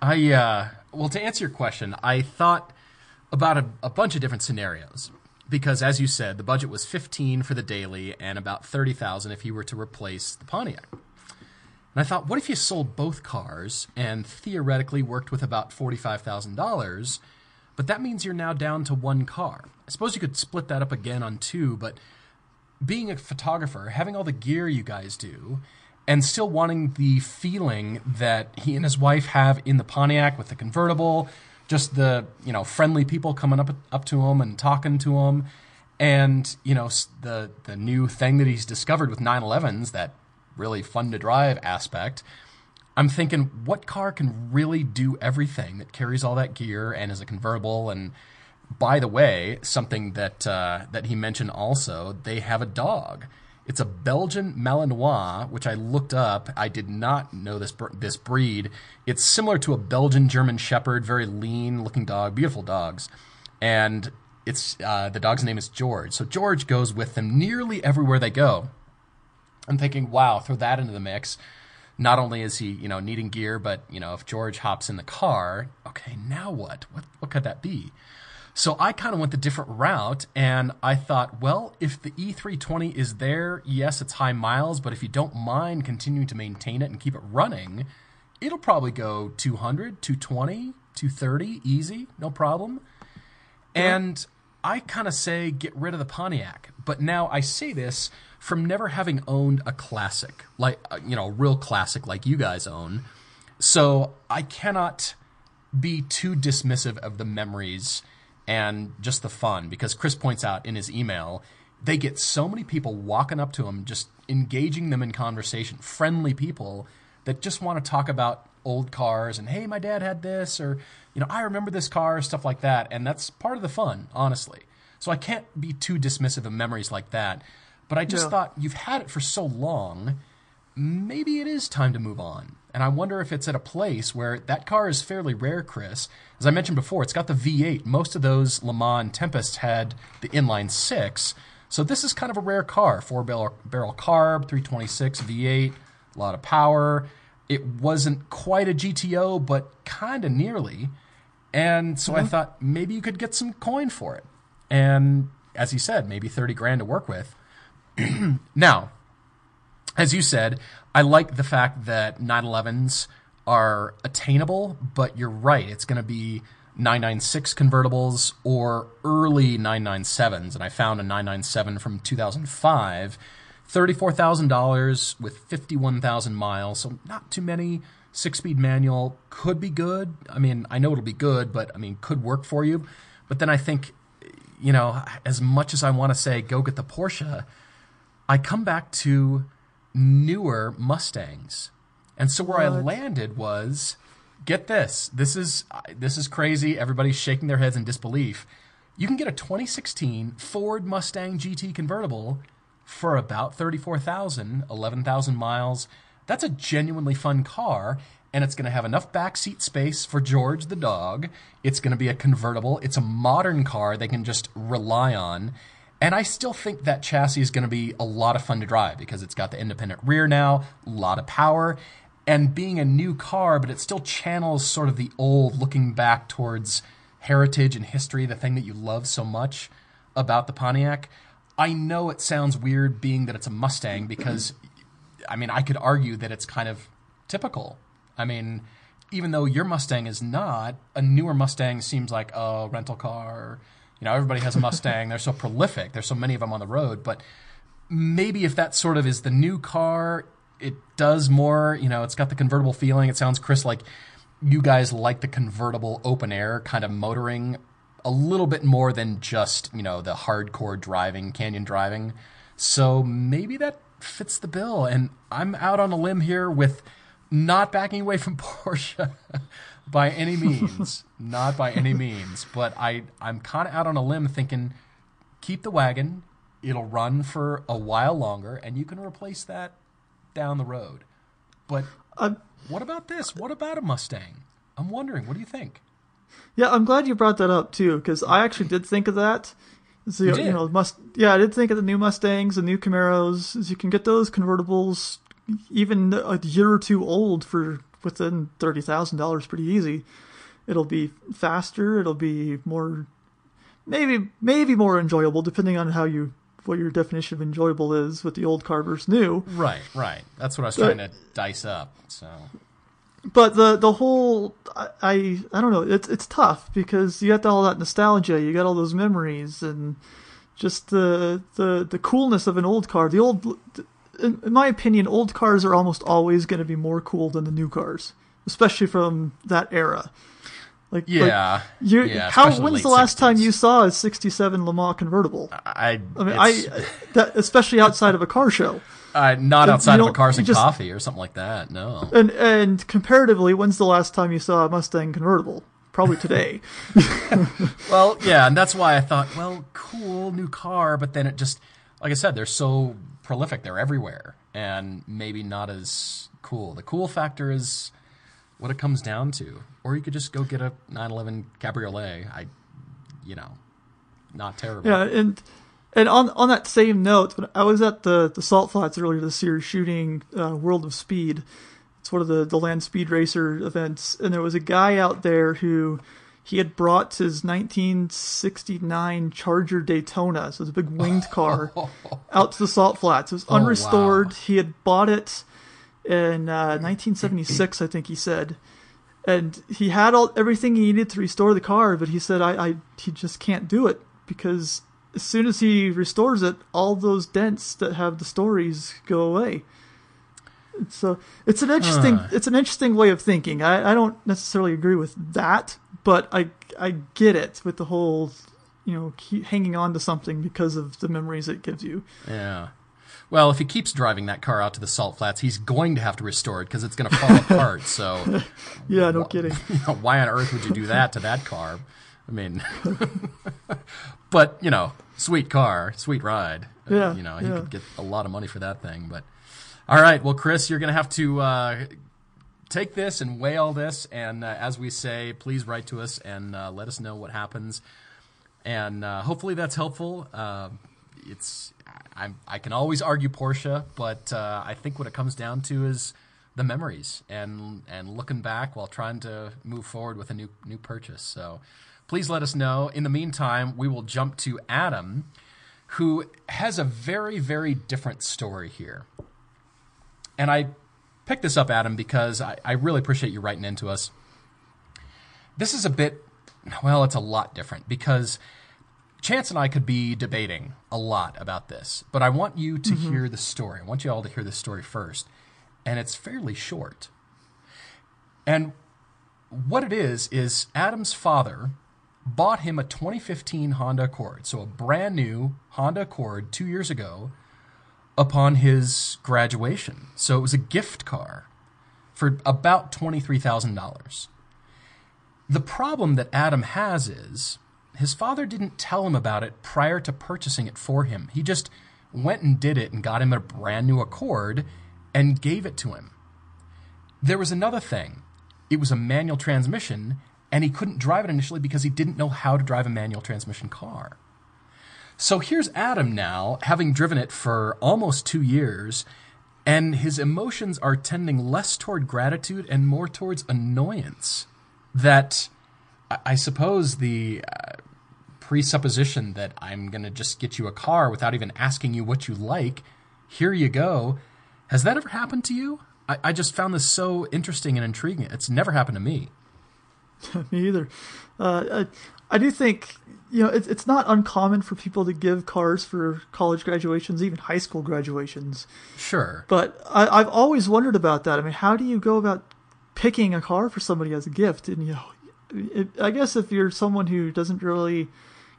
Speaker 2: I uh, well, to answer your question, I thought about a, a bunch of different scenarios because, as you said, the budget was fifteen for the daily and about thirty thousand if you were to replace the Pontiac. And I thought, what if you sold both cars and theoretically worked with about forty-five thousand dollars? But that means you're now down to one car. I suppose you could split that up again on two, but being a photographer, having all the gear you guys do, and still wanting the feeling that he and his wife have in the Pontiac with the convertible, just the you know friendly people coming up up to him and talking to him, and you know the the new thing that he's discovered with 911s that really fun to drive aspect. I'm thinking, what car can really do everything that carries all that gear and is a convertible? And by the way, something that uh, that he mentioned also, they have a dog. It's a Belgian Malinois, which I looked up. I did not know this this breed. It's similar to a Belgian German Shepherd, very lean looking dog, beautiful dogs, and it's uh, the dog's name is George. So George goes with them nearly everywhere they go. I'm thinking, wow, throw that into the mix. Not only is he, you know, needing gear, but you know, if George hops in the car, okay, now what? What what could that be? So I kind of went the different route, and I thought, well, if the E320 is there, yes, it's high miles, but if you don't mind continuing to maintain it and keep it running, it'll probably go 200, 220, 230, easy, no problem. And I kind of say get rid of the Pontiac. But now I say this from never having owned a classic, like, uh, you know, a real classic like you guys own. So I cannot be too dismissive of the memories and just the fun because Chris points out in his email they get so many people walking up to him just engaging them in conversation friendly people that just want to talk about old cars and hey my dad had this or you know I remember this car stuff like that and that's part of the fun honestly so I can't be too dismissive of memories like that but I just
Speaker 3: Yeah.
Speaker 2: thought you've had it for so long maybe it is time to move on. And I wonder if it's at a place where that car is fairly rare, Chris. As I mentioned before, it's got the V8. Most of those Le Mans Tempests had the inline six. So this is kind of a rare car. Four barrel, barrel carb, 326 V8, a lot of power. It wasn't quite a GTO, but kind of nearly. And so I mm-hmm. thought maybe you could get some coin for it. And as he said, maybe 30 grand to work with. now, as you said, I like the fact that 911s are attainable, but you're right. It's going to be 996 convertibles or early 997s. And I found a 997 from 2005, $34,000 with 51,000 miles. So not too many. Six speed manual could be good. I mean, I know it'll be good, but I mean, could work for you. But then I think, you know, as much as I want to say go get the Porsche, I come back to newer Mustangs. And so where I landed was get this. This is this is crazy. Everybody's shaking their heads in disbelief. You can get a 2016 Ford Mustang GT convertible for about 34,000, 11,000 miles. That's a genuinely fun car and it's going to have enough backseat space for George the dog. It's going to be a convertible. It's a modern car they can just rely on. And I still think that chassis is going to be a lot of fun to drive because it's got the independent rear now, a lot of power, and being a new car, but it still channels sort of the old looking back towards heritage and history, the thing that you love so much about the Pontiac. I know it sounds weird being that it's a Mustang because, I mean, I could argue that it's kind of typical. I mean, even though your Mustang is not, a newer Mustang seems like a rental car. You know, everybody has a Mustang. They're so prolific. There's so many of them on the road. But maybe if that sort of is the new car, it does more. You know, it's got the convertible feeling. It sounds, Chris, like you guys like the convertible open air kind of motoring a little bit more than just, you know, the hardcore driving, canyon driving. So maybe that fits the bill. And I'm out on a limb here with not backing away from Porsche by any means. not by any means. But I, I'm kind of out on a limb thinking keep the wagon. It'll run for a while longer, and you can replace that down the road. But
Speaker 3: I'm,
Speaker 2: what about this? What about a Mustang? I'm wondering. What do you think?
Speaker 3: yeah, I'm glad you brought that up too, because I actually did think of that. So,
Speaker 2: You
Speaker 3: you, know, must yeah, I did think of the new Mustangs, the new Camaros. Is you can get those convertibles even a year or two old for within thirty thousand dollars, pretty easy. It'll be faster. It'll be more, maybe maybe more enjoyable, depending on how you what your definition of enjoyable is with the old car versus new.
Speaker 2: Right, right. That's what I was
Speaker 3: But-
Speaker 2: trying to dice up. So
Speaker 3: but the the whole I, I I don't know it's it's tough because you got all that nostalgia you got all those memories and just the the the coolness of an old car the old in, in my opinion old cars are almost always going to be more cool than the new cars especially from that era. Like like,
Speaker 2: yeah,
Speaker 3: you
Speaker 2: yeah,
Speaker 3: how when's
Speaker 2: late
Speaker 3: the last time you saw a 67 Le Mans convertible?
Speaker 2: I,
Speaker 3: I mean I that especially outside of a car show.
Speaker 2: Uh, not
Speaker 3: you
Speaker 2: outside of a cars and
Speaker 3: just-
Speaker 2: coffee or something like that. No.
Speaker 3: and and comparatively when's the last time you saw a Mustang convertible? Probably today.
Speaker 2: Well, yeah, and that's why I thought, well, cool new car, but then it just, like I said, they're so prolific, they're everywhere, and maybe not as cool. The cool factor is what it comes down to, or you could just go get a 911 Cabriolet. I, you know, not terrible.
Speaker 3: Yeah, and and on on that same note, when I was at the the Salt Flats earlier this year shooting uh, World of Speed. It's one of the the land speed racer events, and there was a guy out there who he had brought his 1969 Charger Daytona, so it's a big winged car, out to the Salt Flats. It was
Speaker 2: Oh, wow.
Speaker 3: unrestored. He had bought it in uh, 1976, I think he said and he had all everything he needed to restore the car, but he said I, I he just can't do it because as soon as he restores it, all those dents that have the stories go away. So it's an interesting it's an interesting way of thinking. I, I don't necessarily agree with that, but I I get it with the whole you know keep hanging on to something because of the memories it gives you.
Speaker 2: Yeah. Well, if he keeps driving that car out to the salt flats, he's going to have to restore it because it's going to fall apart. So,
Speaker 3: Yeah, no kidding.
Speaker 2: why on earth would you do that to that car? I mean, but you know, sweet car, sweet ride. Uh,
Speaker 3: Yeah,
Speaker 2: you know, he
Speaker 3: yeah.
Speaker 2: could get a lot of money for that thing. But all right, well, Chris, you're going to have to uh, take this and weigh all this, and uh, as we say, please write to us and uh, let us know what happens. And uh, hopefully that's helpful. Uh, it's I, I can always argue Porsche, but uh, I think what it comes down to is the memories and and looking back while trying to move forward with a new new purchase. So please let us know. In the meantime, we will jump to Adam, who has a very very different story here. And I picked this up, Adam, because I, I really appreciate you writing into us. This is a bit, well, it's a lot different because Chance and I could be debating a lot about this, but I want you to mm-hmm. hear the story. I want you all to hear the story first. And it's fairly short. And what it is, is Adam's father bought him a 2015 Honda Accord, so a brand new Honda Accord two years ago upon his graduation. So it was a gift car for about $23,000. The problem that Adam has is his father didn't tell him about it prior to purchasing it for him. He just went and did it and got him a brand new Accord and gave it to him. There was another thing. It was a manual transmission, and he couldn't drive it initially because he didn't know how to drive a manual transmission car. So here's Adam now, having driven it for almost two years, and his emotions are tending less toward gratitude and more towards annoyance. That I- suppose the uh, presupposition that I'm going to just get you a car without even asking you what you like, here you go. Has that ever happened to you? I, I just found this so interesting and intriguing. It's never happened to me.
Speaker 3: Me either. Uh, I, do think you know it's it's not uncommon for people to give cars for college graduations, even high school graduations.
Speaker 2: Sure.
Speaker 3: But I, I've always wondered about that. I mean, how do you go about picking a car for somebody as a gift? And you know, it, I guess if you're someone who doesn't really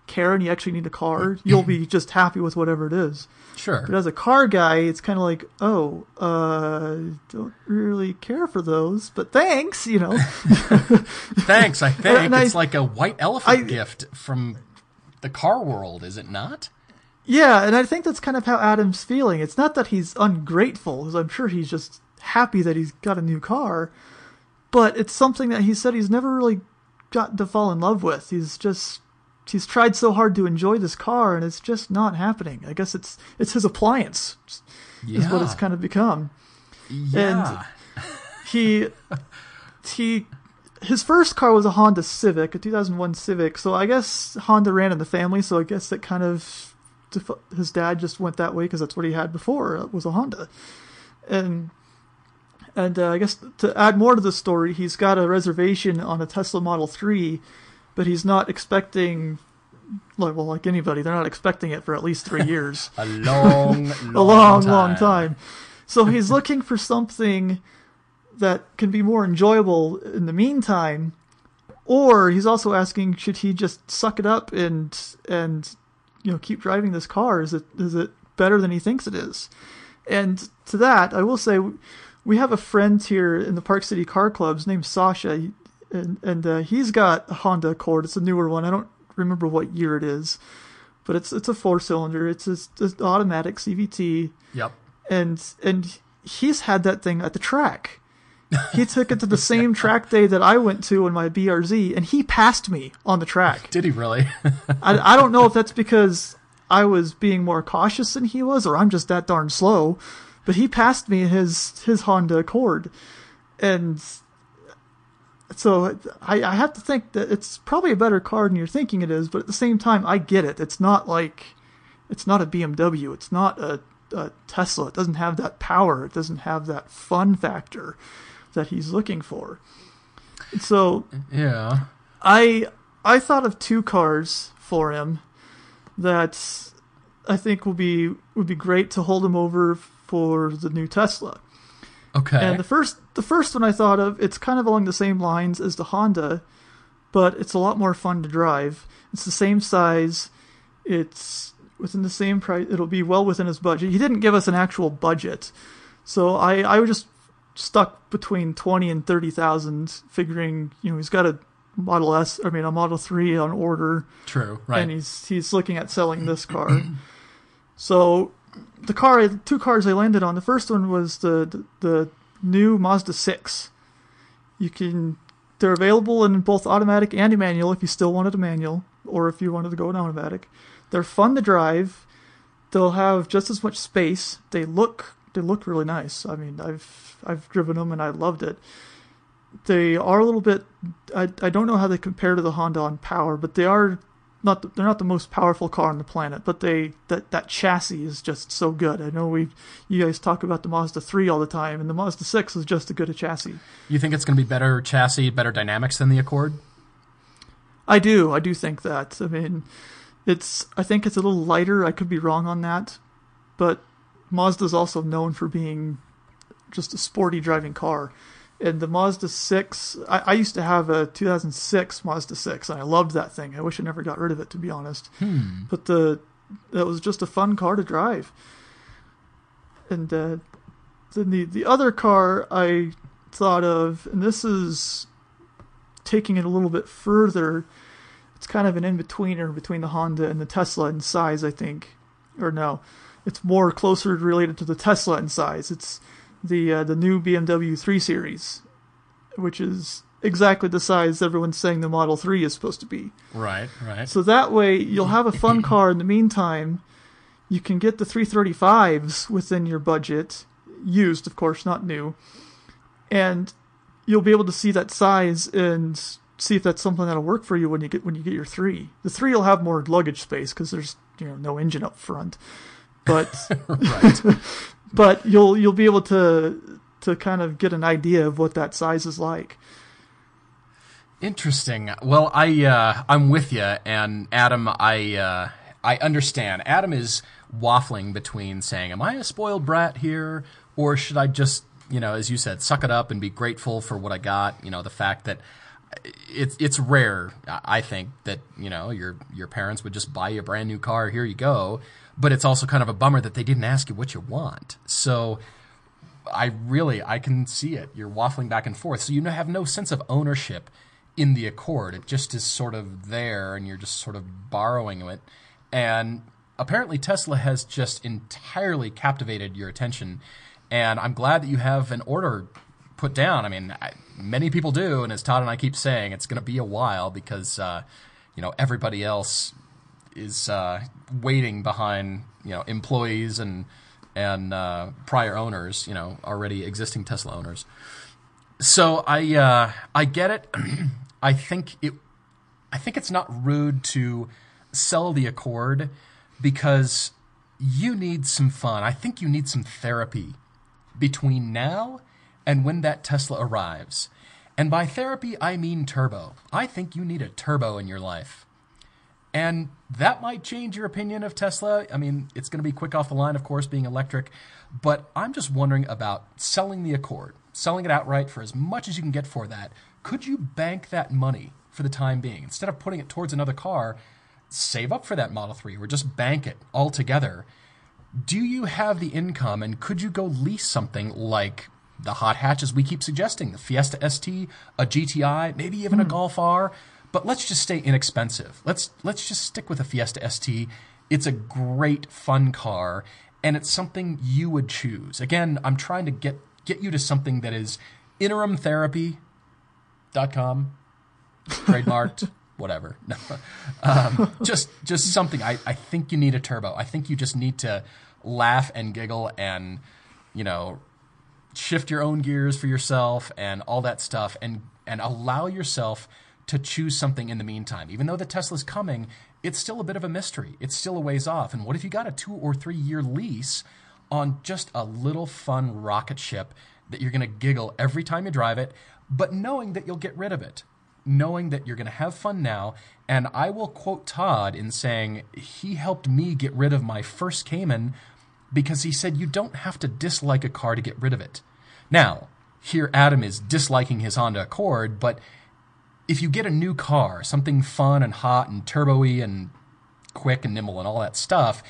Speaker 3: care and you actually need a car, you'll be just happy with whatever it is.
Speaker 2: Sure.
Speaker 3: But as a car guy, it's kind of like, oh, uh, don't really care for those, but thanks, you know.
Speaker 2: Thanks, I think.
Speaker 3: And I-
Speaker 2: it's like a white elephant
Speaker 3: I-
Speaker 2: gift from the car world, is it not?
Speaker 3: Yeah, and I think that's kind of how Adam's feeling. It's not that he's ungrateful, because I'm sure he's just happy that he's got a new car, but it's something that he said he's never really got to fall in love with. He's just he's tried so hard to enjoy this car, and it's just not happening. I guess it's it's his appliance, is what it's kind of become.
Speaker 2: yeah.
Speaker 3: he he his first car was a Honda Civic, a 2001 Civic. So I guess Honda ran in the family. So I guess that kind of his dad just went that way because that's what he had before was a Honda, and and uh, I guess to add more to the story, he's got a reservation on a Tesla Model 3, but he's not expecting. Like, well, like anybody, they're not expecting it for at least three years
Speaker 2: a long, long,
Speaker 3: a long,
Speaker 2: time.
Speaker 3: long time. So he's looking for something that can be more enjoyable in the meantime, or he's also asking, should he just suck it up and and you know keep driving this car? Is it is it better than he thinks it is? And to that, I will say, we have a friend here in the Park City Car Clubs named Sasha, and and uh, he's got a Honda Accord. It's a newer one. I don't remember what year it is, but it's it's a four cylinder. It's a, an automatic CVT
Speaker 2: Yep.
Speaker 3: and and he's had that thing at the track. He took it to the same track day that I went to in my BRZ, and he passed me on the track.
Speaker 2: Did he really?
Speaker 3: I, I don't know if that's because I was being more cautious than he was, or I'm just that darn slow. But he passed me his his Honda Accord, and so I, I have to think that it's probably a better car than you're thinking it is. But at the same time, I get it. It's not like it's not a BMW. It's not a, a Tesla. It doesn't have that power. It doesn't have that fun factor that he's looking for. So
Speaker 2: yeah.
Speaker 3: I I thought of two cars for him that I think will be would be great to hold him over for the new Tesla.
Speaker 2: Okay.
Speaker 3: And the first the first one I thought of, it's kind of along the same lines as the Honda, but it's a lot more fun to drive. It's the same size. It's within the same price. It'll be well within his budget. He didn't give us an actual budget, so I I was just stuck between twenty and thirty thousand, figuring you know he's got a Model S, I mean a Model Three on order,
Speaker 2: True. Right.
Speaker 3: and he's he's looking at selling this car. so the car, two cars I landed on. The first one was the the, the new Mazda six. You can they're available in both automatic and manual if you still wanted a manual, or if you wanted to go an automatic. They're fun to drive. They'll have just as much space. They look they look really nice. I mean, I've I've driven them and I loved it. They are a little bit. I I don't know how they compare to the Honda on power, but they are not the, they're not the most powerful car on the planet. But they that that chassis is just so good. I know we you guys talk about the Mazda three all the time, and the Mazda six is just as good a chassis.
Speaker 2: you think it's going to be better chassis, better dynamics than the Accord?
Speaker 3: I do. I do think that. I mean, it's. I think it's a little lighter. I could be wrong on that, but Mazda's also known for being just a sporty driving car. And the Mazda 6, I, I used to have a 2006 Mazda 6, and I loved that thing. I wish I never got rid of it, to be honest. But the that was just a fun car to drive. And uh, then the the other car I thought of, and this is taking it a little bit further. It's kind of an in betweener between the Honda and the Tesla in size, I think. Or no, it's more closer related to the Tesla in size. It's the uh, the new BMW 3 Series, which is exactly the size everyone's saying the Model 3 is supposed to be.
Speaker 2: Right. Right.
Speaker 3: So that way you'll have a fun car in the meantime. You can get the 335s within your budget, used of course, not new. And you'll be able to see that size and see if that's something that'll work for you when you get when you get your 3. The 3 will have more luggage space cuz there's, you know, no engine up front. But
Speaker 2: right.
Speaker 3: But you'll you'll be able to to kind of get an idea of what that size is like.
Speaker 2: Interesting. Well, I uh, I'm with you, and Adam, I uh, I understand. Adam is waffling between saying, "Am I a spoiled brat here, or should I just, you know, as you said, suck it up and be grateful for what I got?" You know, the fact that it's it's rare, I think, that you know your your parents would just buy you a brand new car. Here you go. But it's also kind of a bummer that they didn't ask you what you want. So I really I can see it. You're waffling back and forth, so you have no sense of ownership in the Accord. It just is sort of there, and you're just sort of borrowing it. And apparently, Tesla has just entirely captivated your attention. And I'm glad that you have an order put down. I mean, I, many people do, and as Todd and I keep saying, it's going to be a while because uh, you know everybody else is uh, waiting behind you know employees and and uh, prior owners, you know, already existing Tesla owners. So I uh, I get it. I think it I think it's not rude to sell the Accord because you need some fun. I think you need some therapy between now and when that Tesla arrives. And by therapy, I mean turbo. I think you need a turbo in your life. And that might change your opinion of Tesla. I mean, it's going to be quick off the line, of course, being electric. But I'm just wondering about selling the Accord, selling it outright for as much as you can get for that. Could you bank that money for the time being? Instead of putting it towards another car, save up for that Model 3 or just bank it altogether. Do you have the income and could you go lease something like the hot hatches we keep suggesting, the Fiesta ST, a GTI, maybe even a hmm. Golf R? But let's just stay inexpensive. Let's let's just stick with a Fiesta ST. It's a great fun car and it's something you would choose. Again, I'm trying to get get you to something that is interimtherapy.com trademarked whatever. Um, just just something. I, I think you need a turbo. I think you just need to laugh and giggle and you know shift your own gears for yourself and all that stuff and and allow yourself to choose something in the meantime. Even though the Tesla's coming, it's still a bit of a mystery. It's still a ways off. And what if you got a two or three year lease on just a little fun rocket ship that you're going to giggle every time you drive it, but knowing that you'll get rid of it? Knowing that you're going to have fun now. And I will quote Todd in saying, he helped me get rid of my first Cayman because he said, you don't have to dislike a car to get rid of it. Now, here Adam is disliking his Honda Accord, but if you get a new car, something fun and hot and turbo-y and quick and nimble and all that stuff,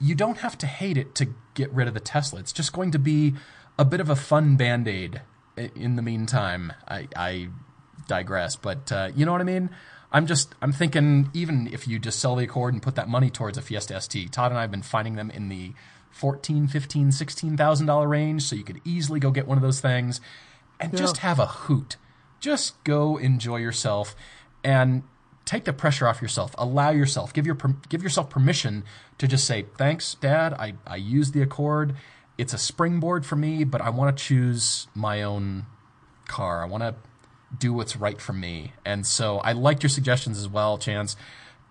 Speaker 2: you don't have to hate it to get rid of the Tesla. It's just going to be a bit of a fun band aid in the meantime. I, I digress, but uh, you know what I mean? I'm just I'm thinking even if you just sell the Accord and put that money towards a Fiesta ST, Todd and I have been finding them in the 14, 15, 16,000 dollar range, so you could easily go get one of those things and
Speaker 3: Yeah.
Speaker 2: just have a hoot. Just go enjoy yourself and take the pressure off yourself. Allow yourself, give your give yourself permission to just say, "Thanks, Dad. I I used the Accord. It's a springboard for me, but I want to choose my own car. I want to do what's right for me." And so I liked your suggestions as well, Chance.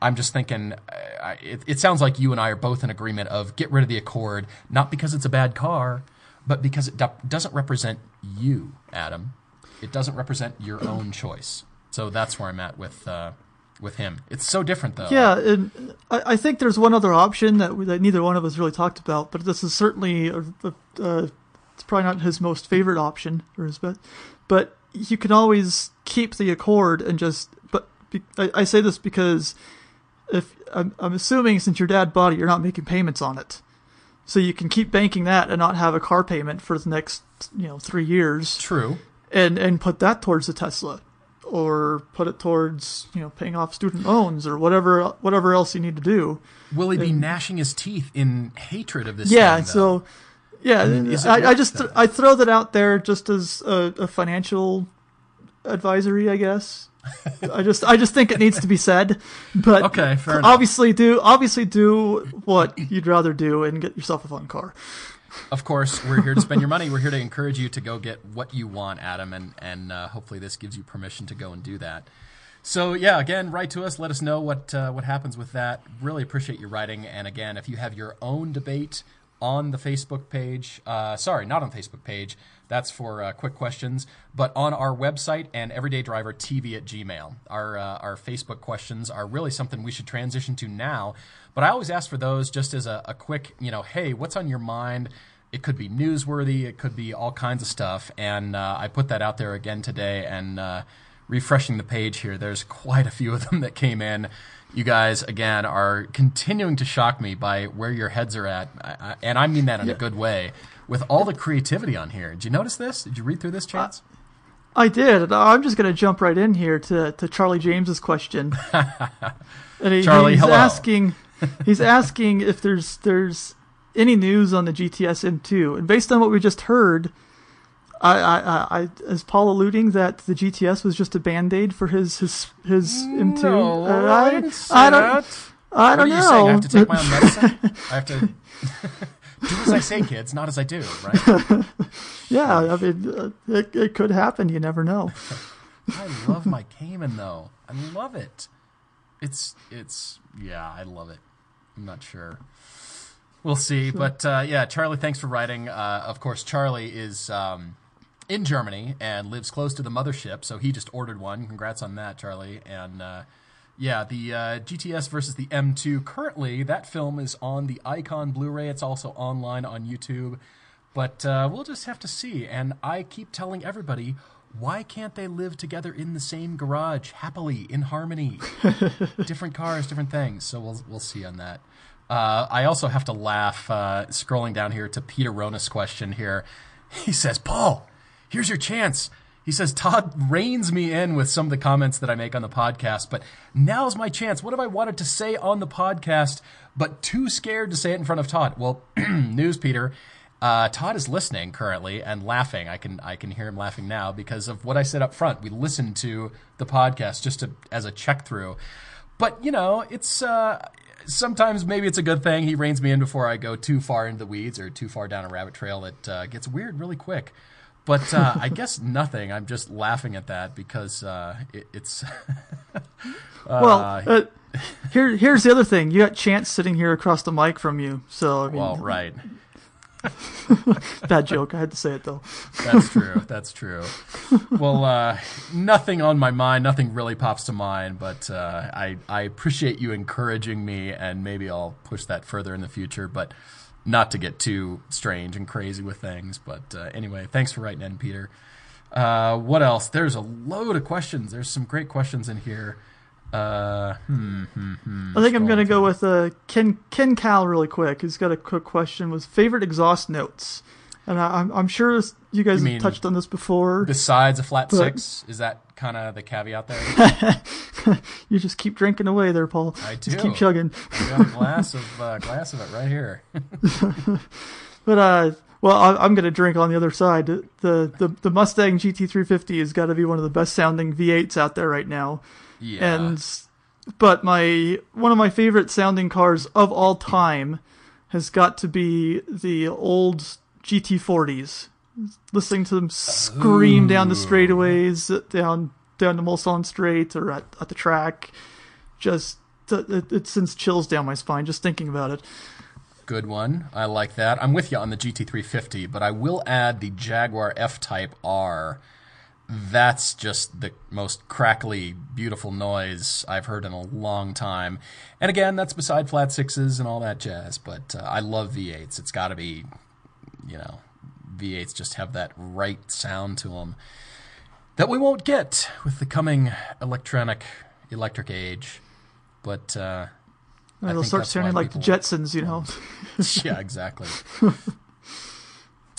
Speaker 2: I'm just thinking, uh, it, it sounds like you and I are both in agreement of get rid of the Accord, not because it's a bad car, but because it do- doesn't represent you, Adam. It doesn't represent your own choice. So that's where I'm at with uh, with him. It's so different though.
Speaker 3: Yeah, and I, I think there's one other option that, we, that neither one of us really talked about, but this is certainly a, a, uh, it's probably not his most favorite option or his best, but you can always keep the Accord and just. But be, I, I say this because if I'm, I'm assuming since your dad bought it, you're not making payments on it, so you can keep banking that and not have a car payment for the next you know three years
Speaker 2: True.
Speaker 3: And and put that towards the Tesla, or put it towards you know paying off student loans or whatever whatever else you need to do.
Speaker 2: Will he be gnashing his teeth in hatred of this?
Speaker 3: Yeah,
Speaker 2: thing,
Speaker 3: so yeah,
Speaker 2: is it
Speaker 3: I, I just
Speaker 2: that?
Speaker 3: I throw that out there just as a, a financial advisory, I guess. I just I just think it needs to be said, but
Speaker 2: Okay, fair enough.
Speaker 3: obviously do obviously do what you'd rather do and get yourself a fun car.
Speaker 2: Of course, we're here to spend your money. We're here to encourage you to go get what you want, Adam, and and uh, hopefully this gives you permission to go and do that. So yeah, again, write to us. Let us know what uh, what happens with that. Really appreciate your writing. And again, if you have your own debate on the Facebook page, uh, sorry, not on the Facebook page. That's for uh, quick questions, but on our website and Everyday Driver TV at Gmail. Our uh, our Facebook questions are really something we should transition to now. But I always ask for those just as a, a quick, you know, hey, what's on your mind? It could be newsworthy. It could be all kinds of stuff. And uh, I put that out there again today. And uh, refreshing the page here, there's quite a few of them that came in. You guys, again, are continuing to shock me by where your heads are at. I, I, and I mean that in a good way. With all the creativity on here. Did you notice this? Did you read through this, Chance?
Speaker 3: I did. I'm just going to jump right in here to, to Charlie James's question. and he,
Speaker 2: Charlie,
Speaker 3: he's
Speaker 2: hello.
Speaker 3: asking he's asking if there's there's any news on the GTS M2. And based on what we just heard, I, I, I, I is Paul alluding that the GTS was just a band aid for his his his M2?
Speaker 2: No,
Speaker 3: Uh,
Speaker 2: I didn't say
Speaker 3: I don't,
Speaker 2: that.
Speaker 3: I
Speaker 2: What
Speaker 3: don't know.
Speaker 2: I have to take my own medicine? I have to do as I say, kids, not as I do, right?
Speaker 3: yeah, I mean, uh, it, it could happen. You never know.
Speaker 2: I love my Cayman though. I love it. It's it's yeah, I love it. I'm not sure. We'll see, but uh, yeah, Charlie, thanks for writing. Uh, of course, Charlie is um, in Germany and lives close to the mothership, so he just ordered one. Congrats on that, Charlie. And uh, yeah, the uh, GTS versus the M2. Currently, that film is on the Icon Blu-ray. It's also online on YouTube, but uh, we'll just have to see. And I keep telling everybody. Why can't they live together in the same garage happily in harmony? different cars, different things. So we'll we'll see on that. Uh, I also have to laugh uh, scrolling down here to Peter Ronas' question here. He says, "Paul, here's your chance." He says, "Todd reins me in with some of the comments that I make on the podcast, but now's my chance. What have I wanted to say on the podcast, but too scared to say it in front of Todd?" Well, news, Peter. Uh, Todd is listening currently and laughing. I can I can hear him laughing now because of what I said up front. We listened to the podcast just to, as a check through, but you know it's uh, sometimes maybe it's a good thing. He reins me in before I go too far into the weeds or too far down a rabbit trail that uh, gets weird really quick. But uh, I guess nothing. I'm just laughing at that because uh, it, it's
Speaker 3: well, uh, here here's the other thing. You got Chance sitting here across the mic from you, so I mean,
Speaker 2: well, right.
Speaker 3: bad joke. I had to say it though.
Speaker 2: That's true. That's true. Well, uh, nothing on my mind. Nothing really pops to mind. But uh, I I appreciate you encouraging me, and maybe I'll push that further in the future. But not to get too strange and crazy with things. But uh, anyway, thanks for writing in, Peter. Uh, what else? There's a load of questions. There's some great questions in here. Uh, hmm, hmm, hmm.
Speaker 3: I think I'm gonna go with uh, Ken Ken Cal really quick. He's got a quick question: was favorite exhaust notes? And I, I'm I'm sure you guys
Speaker 2: You
Speaker 3: have touched on this before.
Speaker 2: besides a flat
Speaker 3: But-
Speaker 2: six. Is that kind of the caveat there?
Speaker 3: You just keep drinking away there, Paul.
Speaker 2: I
Speaker 3: Just
Speaker 2: do.
Speaker 3: keep chugging.
Speaker 2: I got a glass of uh, glass of it right here.
Speaker 3: But uh, well, I, I'm gonna drink on the other side. The the the Mustang GT350 has got to be one of the best sounding V8s out there right now.
Speaker 2: Yeah.
Speaker 3: And but my one of my favorite sounding cars of all time has got to be the old GT40s. Listening to them scream down the straightaways, down down the Mulsanne Straight or at, at the track, just it, it sends chills down my spine just thinking about it.
Speaker 2: Good one. I like that. I'm with you on the GT350, but I will add the Jaguar F-Type R. That's just the most crackly, beautiful noise I've heard in a long time. And again, that's beside flat sixes and all that jazz. But uh, I love V8s. It's got to be, you know, V8s just have that right sound to them that we won't get with the coming electronic electric age. But uh, I
Speaker 3: It'll start sounding like the Jetsons, you know.
Speaker 2: yeah, exactly.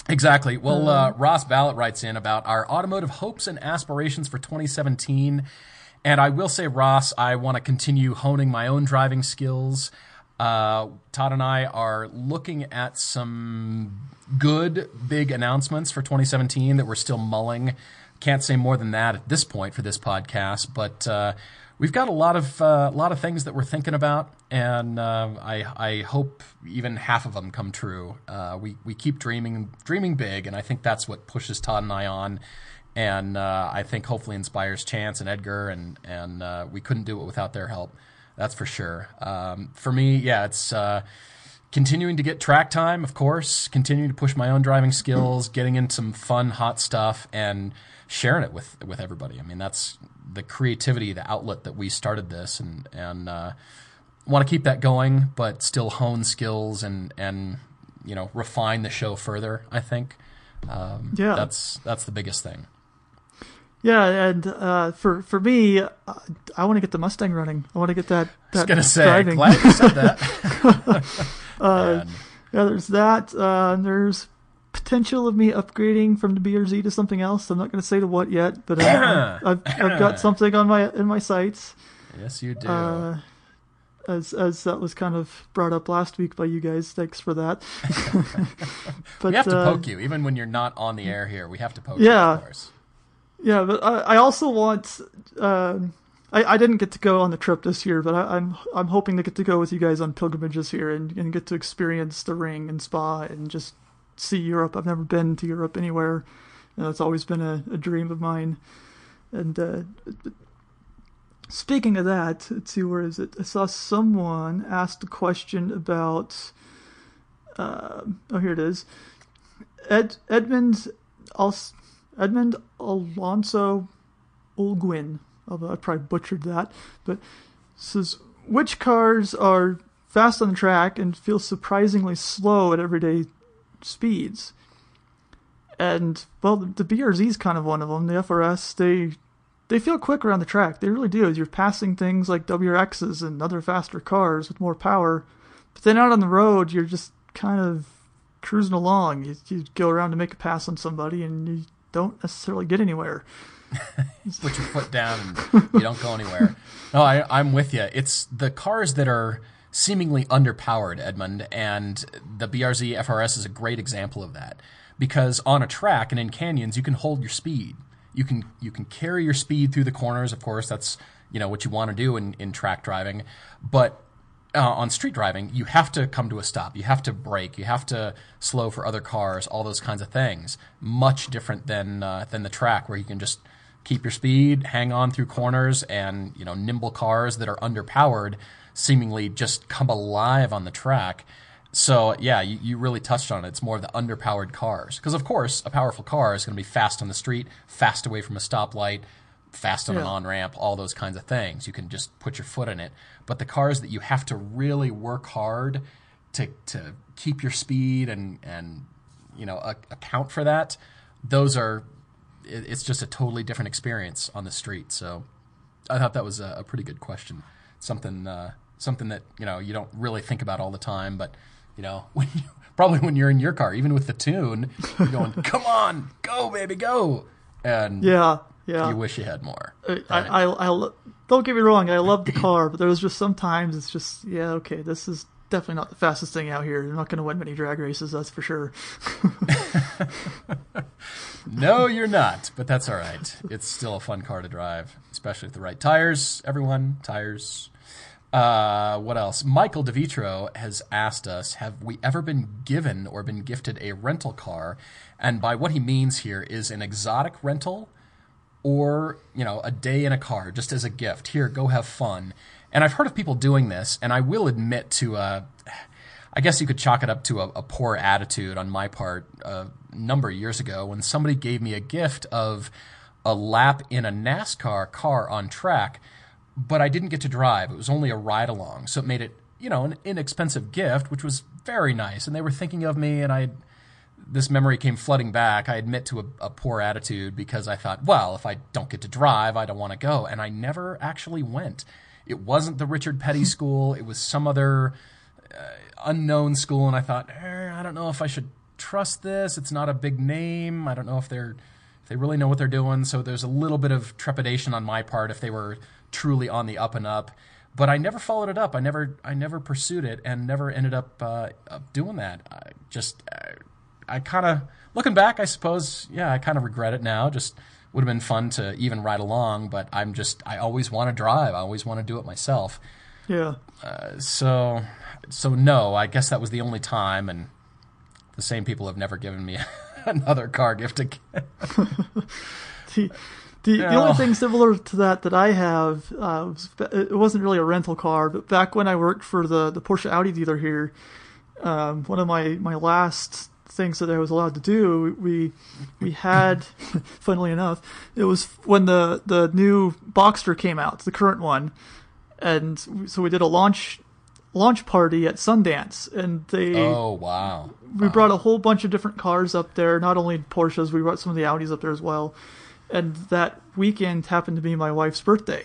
Speaker 2: exactly. Well, uh, Ross Ballot writes in about our automotive hopes and aspirations for 2017. And I will say, Ross, I want to continue honing my own driving skills. Uh, Todd and I are looking at some good big announcements for 2017 that we're still mulling. Can't say more than that at this point for this podcast, but uh, we've got a lot of uh, a lot of things that we're thinking about, and uh, I I hope even half of them come true. Uh, we we keep dreaming dreaming big, and I think that's what pushes Todd and I on, and uh, I think hopefully inspires Chance and Edgar, and and uh, we couldn't do it without their help. That's for sure. Um, for me, yeah, it's. Uh, continuing to get track time, of course, continuing to push my own driving skills, getting in some fun, hot stuff, and sharing it with with everybody. I mean, that's the creativity, the outlet that we started this, and and uh, want to keep that going, but still hone skills and and you know refine the show further. I think. Um,
Speaker 3: Yeah.
Speaker 2: that's that's the biggest thing.
Speaker 3: Yeah, and uh, for for me, uh, I want to get the Mustang running. I want to get that. that
Speaker 2: I was gonna say,
Speaker 3: driving.
Speaker 2: glad you said that. Man.
Speaker 3: Yeah, there's that. Uh, there's potential of me upgrading from the BRZ to something else. I'm not going to say to what yet, but uh, I've, I've got something on my in my sights.
Speaker 2: yes, you do.
Speaker 3: Uh, as as that was kind of brought up last week by you guys. Thanks for that. but
Speaker 2: we have to
Speaker 3: uh,
Speaker 2: poke you, even when you're not on the air here. We have to poke you,
Speaker 3: Yeah.
Speaker 2: of course.
Speaker 3: Yeah, but I, I also want. Um, I, I didn't get to go on the trip this year, but I, I'm I'm hoping to get to go with you guys on pilgrimages here and, and get to experience the ring and spa and just see Europe. I've never been to Europe anywhere. and it's always been a, a dream of mine. And uh, speaking of that, let's see where is it? I saw someone asked a question about. Uh, oh, here it is. Ed Edmund Als- Edmund Alonso. Although I probably butchered that, but says which cars are fast on the track and feel surprisingly slow at everyday speeds. And well, the, BRZ is kind of one of them. The FRS they they feel quick around the track. They really do. You're passing things like WRXs and other faster cars with more power, but then out on the road, you're just kind of cruising along. You, you go around to make a pass on somebody, and you don't necessarily get anywhere.
Speaker 2: put your foot down and you don't go anywhere. No, I, I'm with you. It's the cars that are seemingly underpowered, Edmund, and the BRZ FRS is a great example of that. Because on a track and in canyons, you can hold your speed. You can you can carry your speed through the corners. Of course, that's you know what you want to do in, in track driving. But uh, on street driving, you have to come to a stop. You have to brake. You have to slow for other cars. All those kinds of things. Much different than uh, than the track, where you can just keep your speed, hang on through corners, and you know nimble cars that are underpowered seemingly just come alive on the track. So yeah, you, you really touched on it. It's more of the underpowered cars because of course a powerful car is going to be fast on the street, fast away from a stoplight, fast on an on ramp, all those kinds of things. You can just put your foot in it. But the cars that you have to really work hard to to keep your speed and and you know a, account for that, those are it, it's just a totally different experience on the street. So I thought that was a, a pretty good question. Something uh, something that you know you don't really think about all the time, but you know when you, probably when you're in your car, even with the tune, you're going, "Come on, go, baby, go!" And
Speaker 3: Yeah, yeah.
Speaker 2: you wish you had more.
Speaker 3: I, I, I, lo- don't get me wrong. I love the car, but there was just sometimes it's just yeah. Okay, this is definitely not the fastest thing out here. You're not going to win many drag races, that's for sure.
Speaker 2: No, you're not, but that's all right. It's still a fun car to drive, especially with the right tires. Everyone, tires. Uh, what else? Michael DeVitro has asked us Have we ever been given or been gifted a rental car? And by what he means here is an exotic rental or, you know, a day in a car just as a gift. Here, go have fun. And I've heard of people doing this, and I will admit to uh, I guess you could chalk it up to a, a poor attitude on my part a number of years ago when somebody gave me a gift of a lap in a NASCAR car on track, but I didn't get to drive. It was only a ride along, so it made it, you know, an inexpensive gift, which was very nice. And they were thinking of me, and I, this memory came flooding back. I admit to a, a poor attitude because I thought, well, if I don't get to drive, I don't want to go, and I never actually went. It wasn't the Richard Petty School. It was some other unknown school, and I thought, eh, I don't know if I should trust this. It's not a big name. I don't know if they're if they really know what they're doing. So there's a little bit of trepidation on my part if they were truly on the up and up. But I never followed it up. I never I never pursued it and never ended up, uh, doing that. I just I, I kind of looking back, I suppose, yeah, I kind of regret it now. Just would have been fun to even ride along, but I'm just I always want to drive. I always want to do it myself.
Speaker 3: Yeah.
Speaker 2: Uh, so so no, I guess that was the only time, and the same people have never given me another car gift again.
Speaker 3: The, the, the only thing similar to that that I have, uh, was, it wasn't really a rental car, but back when I worked for the, the Porsche Audi dealer here, um, one of my, my last things that I was allowed to do, we we had, funnily enough, it was when the, the new Boxster came out, the current one, and so we did a launch launch party at Sundance, and they
Speaker 2: oh wow,
Speaker 3: we brought a whole bunch of different cars up there, not only Porsches, we brought some of the Audis up there as well. And that weekend happened to be my wife's birthday.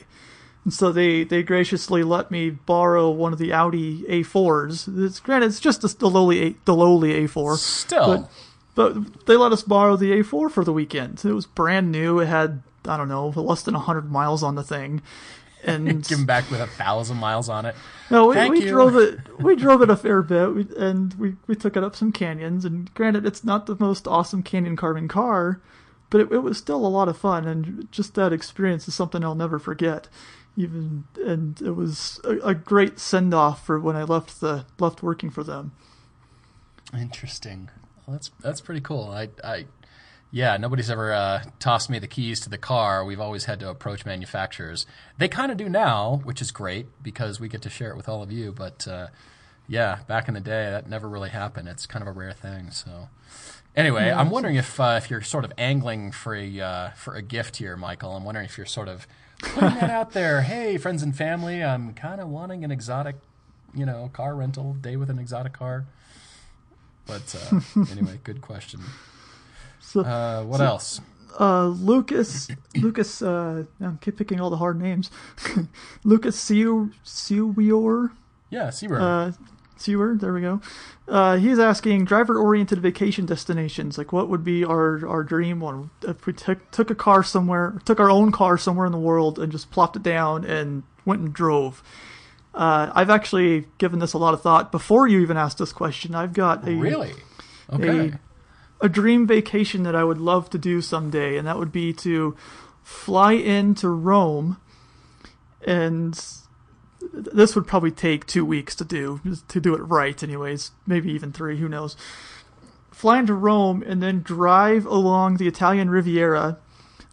Speaker 3: And so they, they graciously let me borrow one of the Audi A4s. It's granted it's just the, the lowly A, the lowly A4.
Speaker 2: still.
Speaker 3: But, but they let us borrow the A4 for the weekend. It was brand new. It had I don't know less than hundred miles on the thing, and
Speaker 2: Give 'em back with a thousand miles on it.
Speaker 3: no, we, we drove it. We drove it a fair bit, we, and we we took it up some canyons. And granted, it's not the most awesome canyon carving car, but it, it was still a lot of fun. And just that experience is something I'll never forget. Even and it was a, a great send off for when I left the left working for them.
Speaker 2: Interesting. Well, that's that's pretty cool. I I yeah, nobody's ever uh, tossed me the keys to the car. We've always had to approach manufacturers. They kind of do now, which is great because we get to share it with all of you. But uh, yeah, back in the day, that never really happened. It's kind of a rare thing. So anyway, I'm wondering if uh, if you're sort of angling for a uh, for a gift here, Michael. I'm wondering if you're sort of putting that out there. Hey, friends and family, I'm kind of wanting an exotic, you know, car rental day with an exotic car. But uh, anyway, good question.
Speaker 3: So
Speaker 2: Uh, what else?
Speaker 3: uh, Lucas Lucas uh, I keep picking all the hard names. Lucas Sewior
Speaker 2: Yeah, SeaWorld.
Speaker 3: uh, Sewer, there we go. Uh, he's asking driver-oriented vacation destinations. Like, what would be our, our dream one if we took took a car somewhere, took our own car somewhere in the world, and just plopped it down and went and drove. Uh, I've actually given this a lot of thought before you even asked this question. I've got a
Speaker 2: really? Okay.
Speaker 3: a dream vacation that I would love to do someday, and that would be to fly into Rome, and this would probably take two weeks to do to do it right, anyways. Maybe even three. Who knows? Fly into Rome and then drive along the Italian Riviera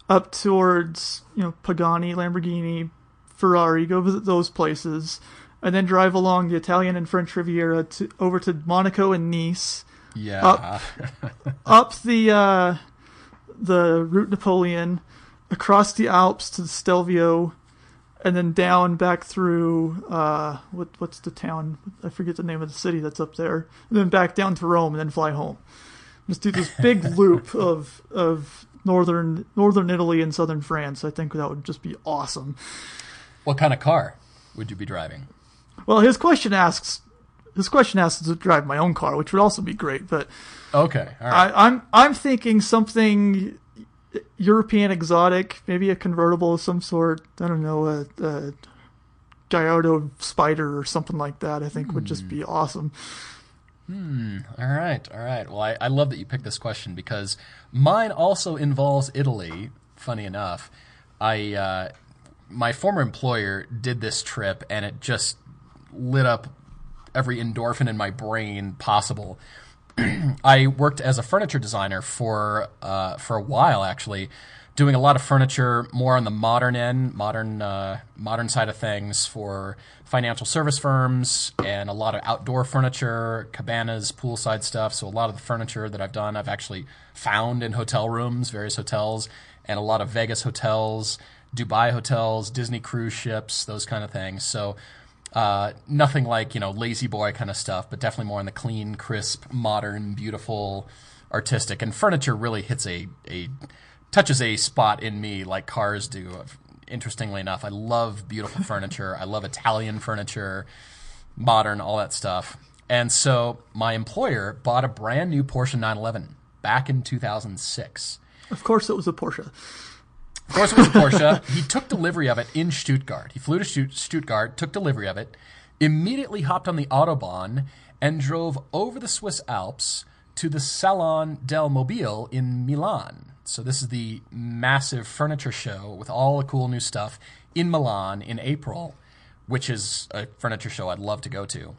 Speaker 3: up towards you know Pagani, Lamborghini, Ferrari. Go visit those places, and then drive along the Italian and French Riviera to over to Monaco and Nice
Speaker 2: yeah.
Speaker 3: up- up the uh, the Route Napoleon, across the Alps to the Stelvio, and then down back through uh, what what's the town? I forget the name of the city that's up there. And then back down to Rome, and then fly home. Just do this big loop of of northern northern Italy and southern France. I think that would just be awesome.
Speaker 2: What kind of car would you be driving?
Speaker 3: Well, his question asks his question asks to drive my own car, which would also be great. But
Speaker 2: Okay, all right.
Speaker 3: I, I'm I'm thinking something European exotic, maybe a convertible of some sort. I don't know, a, a Spider or something like that. I think would just be awesome. Hmm.
Speaker 2: All right, all right. Well, I, I love that you picked this question because mine also involves Italy. Funny enough, I uh, my former employer did this trip, and it just lit up every endorphin in my brain possible. I worked as a furniture designer for uh, for a while, actually, doing a lot of furniture, more on the modern end, modern uh, modern side of things for financial service firms, and a lot of outdoor furniture, cabanas, poolside stuff. So a lot of the furniture that I've done, I've actually found in hotel rooms, various hotels, and a lot of Vegas hotels, Dubai hotels, Disney cruise ships, those kind of things. So uh, nothing like you know lazy boy kind of stuff, but definitely more in the clean, crisp, modern, beautiful, artistic. And furniture really hits a a touches a spot in me like cars do. Interestingly enough, I love beautiful furniture. I love Italian furniture, modern, all that stuff. And so my employer bought a brand new Porsche 911 back in 2006.
Speaker 3: Of course, it was a Porsche.
Speaker 2: Of course, it was a Porsche. he took delivery of it in Stuttgart. He flew to Stuttgart, took delivery of it, immediately hopped on the Autobahn, and drove over the Swiss Alps to the Salone del Mobile in Milan. So, this is the massive furniture show with all the cool new stuff in Milan in April, which is a furniture show I'd love to go to.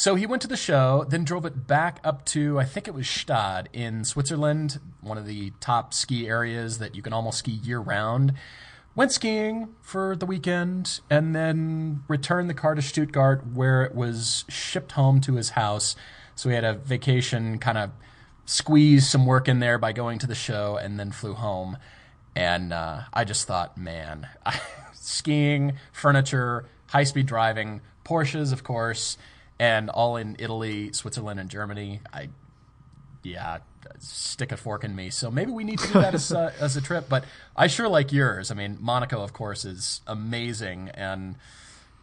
Speaker 2: So he went to the show, then drove it back up to, I think it was Stade in Switzerland, one of the top ski areas that you can almost ski year round. Went skiing for the weekend and then returned the car to Stuttgart where it was shipped home to his house. So he had a vacation, kind of squeezed some work in there by going to the show and then flew home. And uh, I just thought, man, skiing, furniture, high speed driving, Porsches, of course and all in Italy, Switzerland, and Germany. I, yeah, stick a fork in me. So maybe we need to do that as, uh, as a trip. But I sure like yours. I mean, Monaco, of course, is amazing, and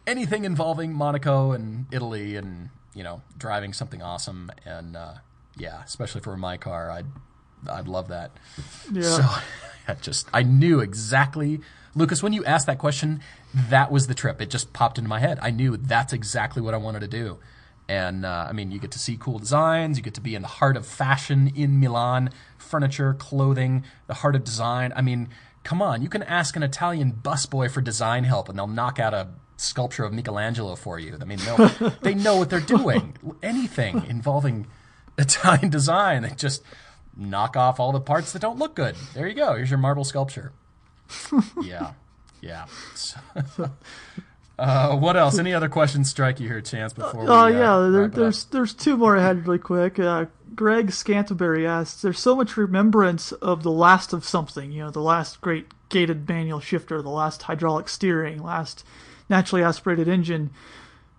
Speaker 2: anything involving Monaco and Italy, and you know, driving something awesome, and uh, yeah, especially for my car, I'd I'd love that.
Speaker 3: Yeah.
Speaker 2: So I just I knew exactly Lucas when you asked that question, that was the trip. It just popped into my head. I knew that's exactly what I wanted to do. And uh, I mean, you get to see cool designs. You get to be in the heart of fashion in Milan, furniture, clothing, the heart of design. I mean, come on, you can ask an Italian busboy for design help, and they'll knock out a sculpture of Michelangelo for you. I mean, they know what they're doing. Anything involving Italian design, they just knock off all the parts that don't look good. There you go. Here's your marble sculpture. yeah, yeah. Uh, what else? Any other questions strike you here, Chance? Before we,
Speaker 3: Oh
Speaker 2: uh,
Speaker 3: yeah, there,
Speaker 2: it up?
Speaker 3: there's there's two more I had really quick. Uh, Greg Scanterbury asks, "There's so much remembrance of the last of something, you know, the last great gated manual shifter, the last hydraulic steering, last naturally aspirated engine."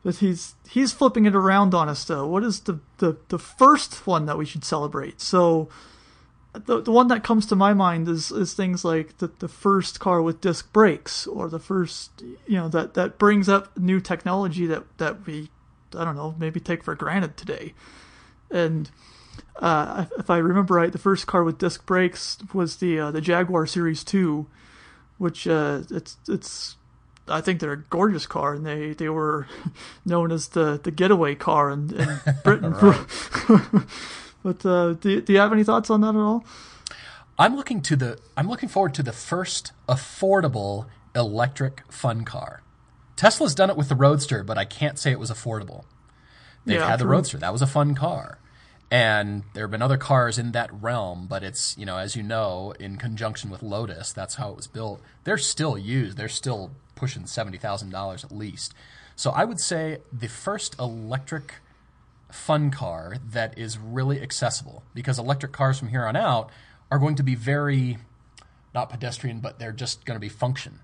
Speaker 3: But he's he's flipping it around on us though. What is the the, the first one that we should celebrate? So the the one that comes to my mind is is things like the the first car with disc brakes or the first you know that that brings up new technology that that we I don't know maybe take for granted today. And uh, if I remember right, the first car with disc brakes was the uh, the Jaguar Series Two, which uh, it's it's I think they're a gorgeous car, and they, they were known as the, the getaway car in, in Britain. but uh, do, do you have any thoughts on that at all?
Speaker 2: I'm looking to the I'm looking forward to the first affordable electric fun car. Tesla's done it with the Roadster, but I can't say it was affordable. They've
Speaker 3: Yeah,
Speaker 2: had the
Speaker 3: true.
Speaker 2: Roadster. That was a fun car. And there have been other cars in that realm, but it's, you know, as you know, in conjunction with Lotus, that's how it was built. They're still used. They're still pushing $70,000 at least. So I would say the first electric fun car that is really accessible because electric cars from here on out are going to be very not pedestrian but they're just going to be function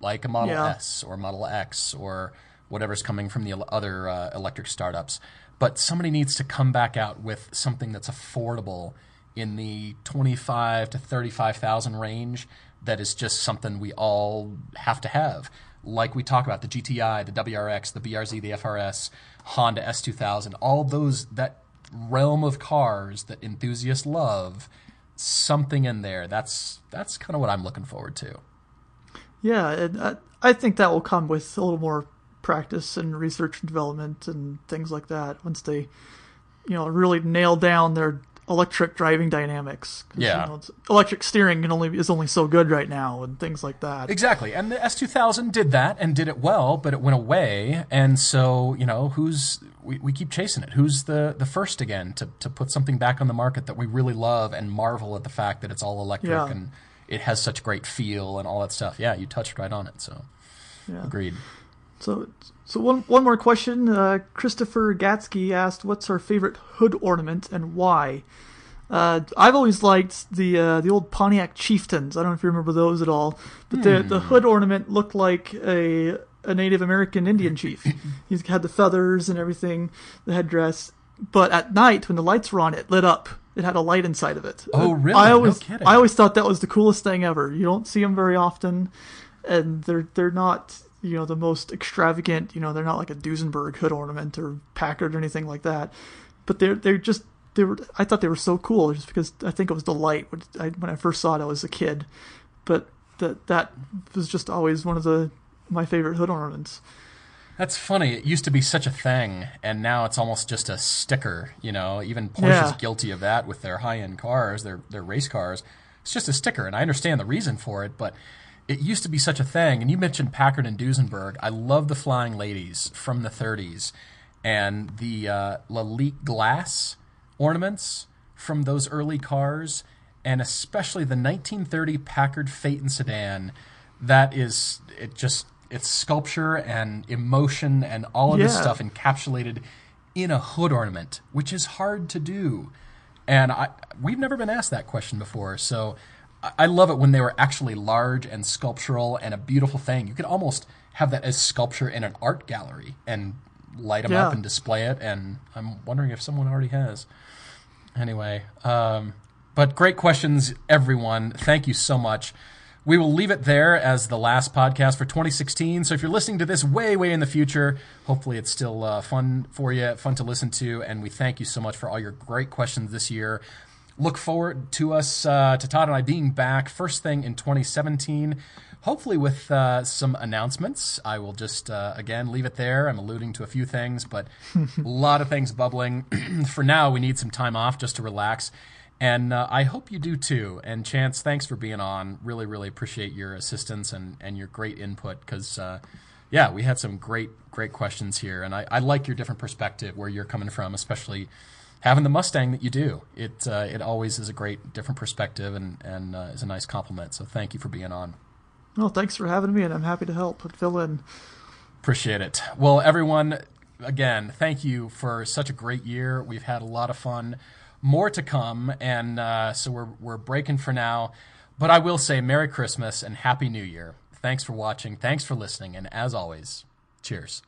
Speaker 2: like a Model
Speaker 3: Yeah.
Speaker 2: S or Model X or whatever's coming from the other uh, electric startups. But somebody needs to come back out with something that's affordable in the 25 to 35,000 range that is just something we all have to have. Like we talk about the GTI, the WRX, the BRZ, the FRS, Honda S2000, all those that realm of cars that enthusiasts love, something in there. That's that's kind of what I'm looking forward to.
Speaker 3: Yeah, and I, I think that will come with a little more practice and research and development and things like that once they, you know, really nail down their electric driving dynamics.
Speaker 2: Yeah.
Speaker 3: you know, electric steering can only is only so good right now and things like that.
Speaker 2: Exactly. And the S2000 did that and did it well, but it went away. And so, you know, who's, we, we keep chasing it. Who's the, the first again to, to put something back on the market that we really love and marvel at the fact that it's all electric
Speaker 3: Yeah.
Speaker 2: and it has such great feel and all that stuff. Yeah, you touched right on it. So,
Speaker 3: Yeah.
Speaker 2: agreed.
Speaker 3: So, so one one more question. Uh, Christopher Gatsky asked, "What's our favorite hood ornament and why?" Uh, I've always liked the uh, the old Pontiac Chieftains. I don't know if you remember those at all, but the the hood ornament looked like a a Native American Indian chief. he had the feathers and everything, the headdress. But at night, when the lights were on, it lit up. It had a light inside of it.
Speaker 2: Oh, really?
Speaker 3: I
Speaker 2: No
Speaker 3: always,
Speaker 2: kidding.
Speaker 3: I always thought that was the coolest thing ever. You don't see them very often, and they're they're not you know the most extravagant. You know, they're not like a Duesenberg hood ornament or Packard or anything like that. But they're they're just they were. I thought they were so cool just because I think it was the light when I, when I first saw it. I was a kid, but that that was just always one of the my favorite hood ornaments.
Speaker 2: That's funny. It used to be such a thing, and now it's almost just a sticker. You know, even Porsche's
Speaker 3: Yeah.
Speaker 2: guilty of that with their high-end cars, their their race cars. It's just a sticker, and I understand the reason for it, but it used to be such a thing. And you mentioned Packard and Duesenberg. I love the Flying Ladies from the 30s, and the uh, Lalique glass ornaments from those early cars, and especially the 1930 Packard Phaeton sedan. That is, it just it's sculpture and emotion and all of this stuff encapsulated in a hood ornament, which is hard to do. And I we've never been asked that question before, so I- love it when they were actually large and sculptural and a beautiful thing. You could almost have that as sculpture in an art gallery and light them up and display it. And I'm wondering if someone already has. Anyway, um, but great questions, everyone. Thank you so much. We will leave it there as the last podcast for 2016. So if you're listening to this way, way in the future, hopefully it's still uh, fun for you, fun to listen to. And we thank you so much for all your great questions this year. Look forward to us, uh, to Todd and I being back first thing in 2017, hopefully with uh, some announcements. I will just, uh, again, leave it there. I'm alluding to a few things, but a lot of things bubbling. for now, we need some time off just to relax. And uh, I hope you do too. And Chance, thanks for being on. Really, really appreciate your assistance and, and your great input because, uh, yeah, we had some great, great questions here. And I, I like your different perspective where you're coming from, especially having the Mustang that you do. It, uh, it always is a great, different perspective and, and uh, is a nice compliment. So thank you for being on.
Speaker 3: Well, thanks for having me, and I'm happy to help and fill in.
Speaker 2: Appreciate it. Well, everyone, again, thank you for such a great year. We've had a lot of fun. More to come, and uh, so we're we're breaking for now. But I will say, Merry Christmas and Happy New Year. Thanks for watching. Thanks for listening, and as always, cheers.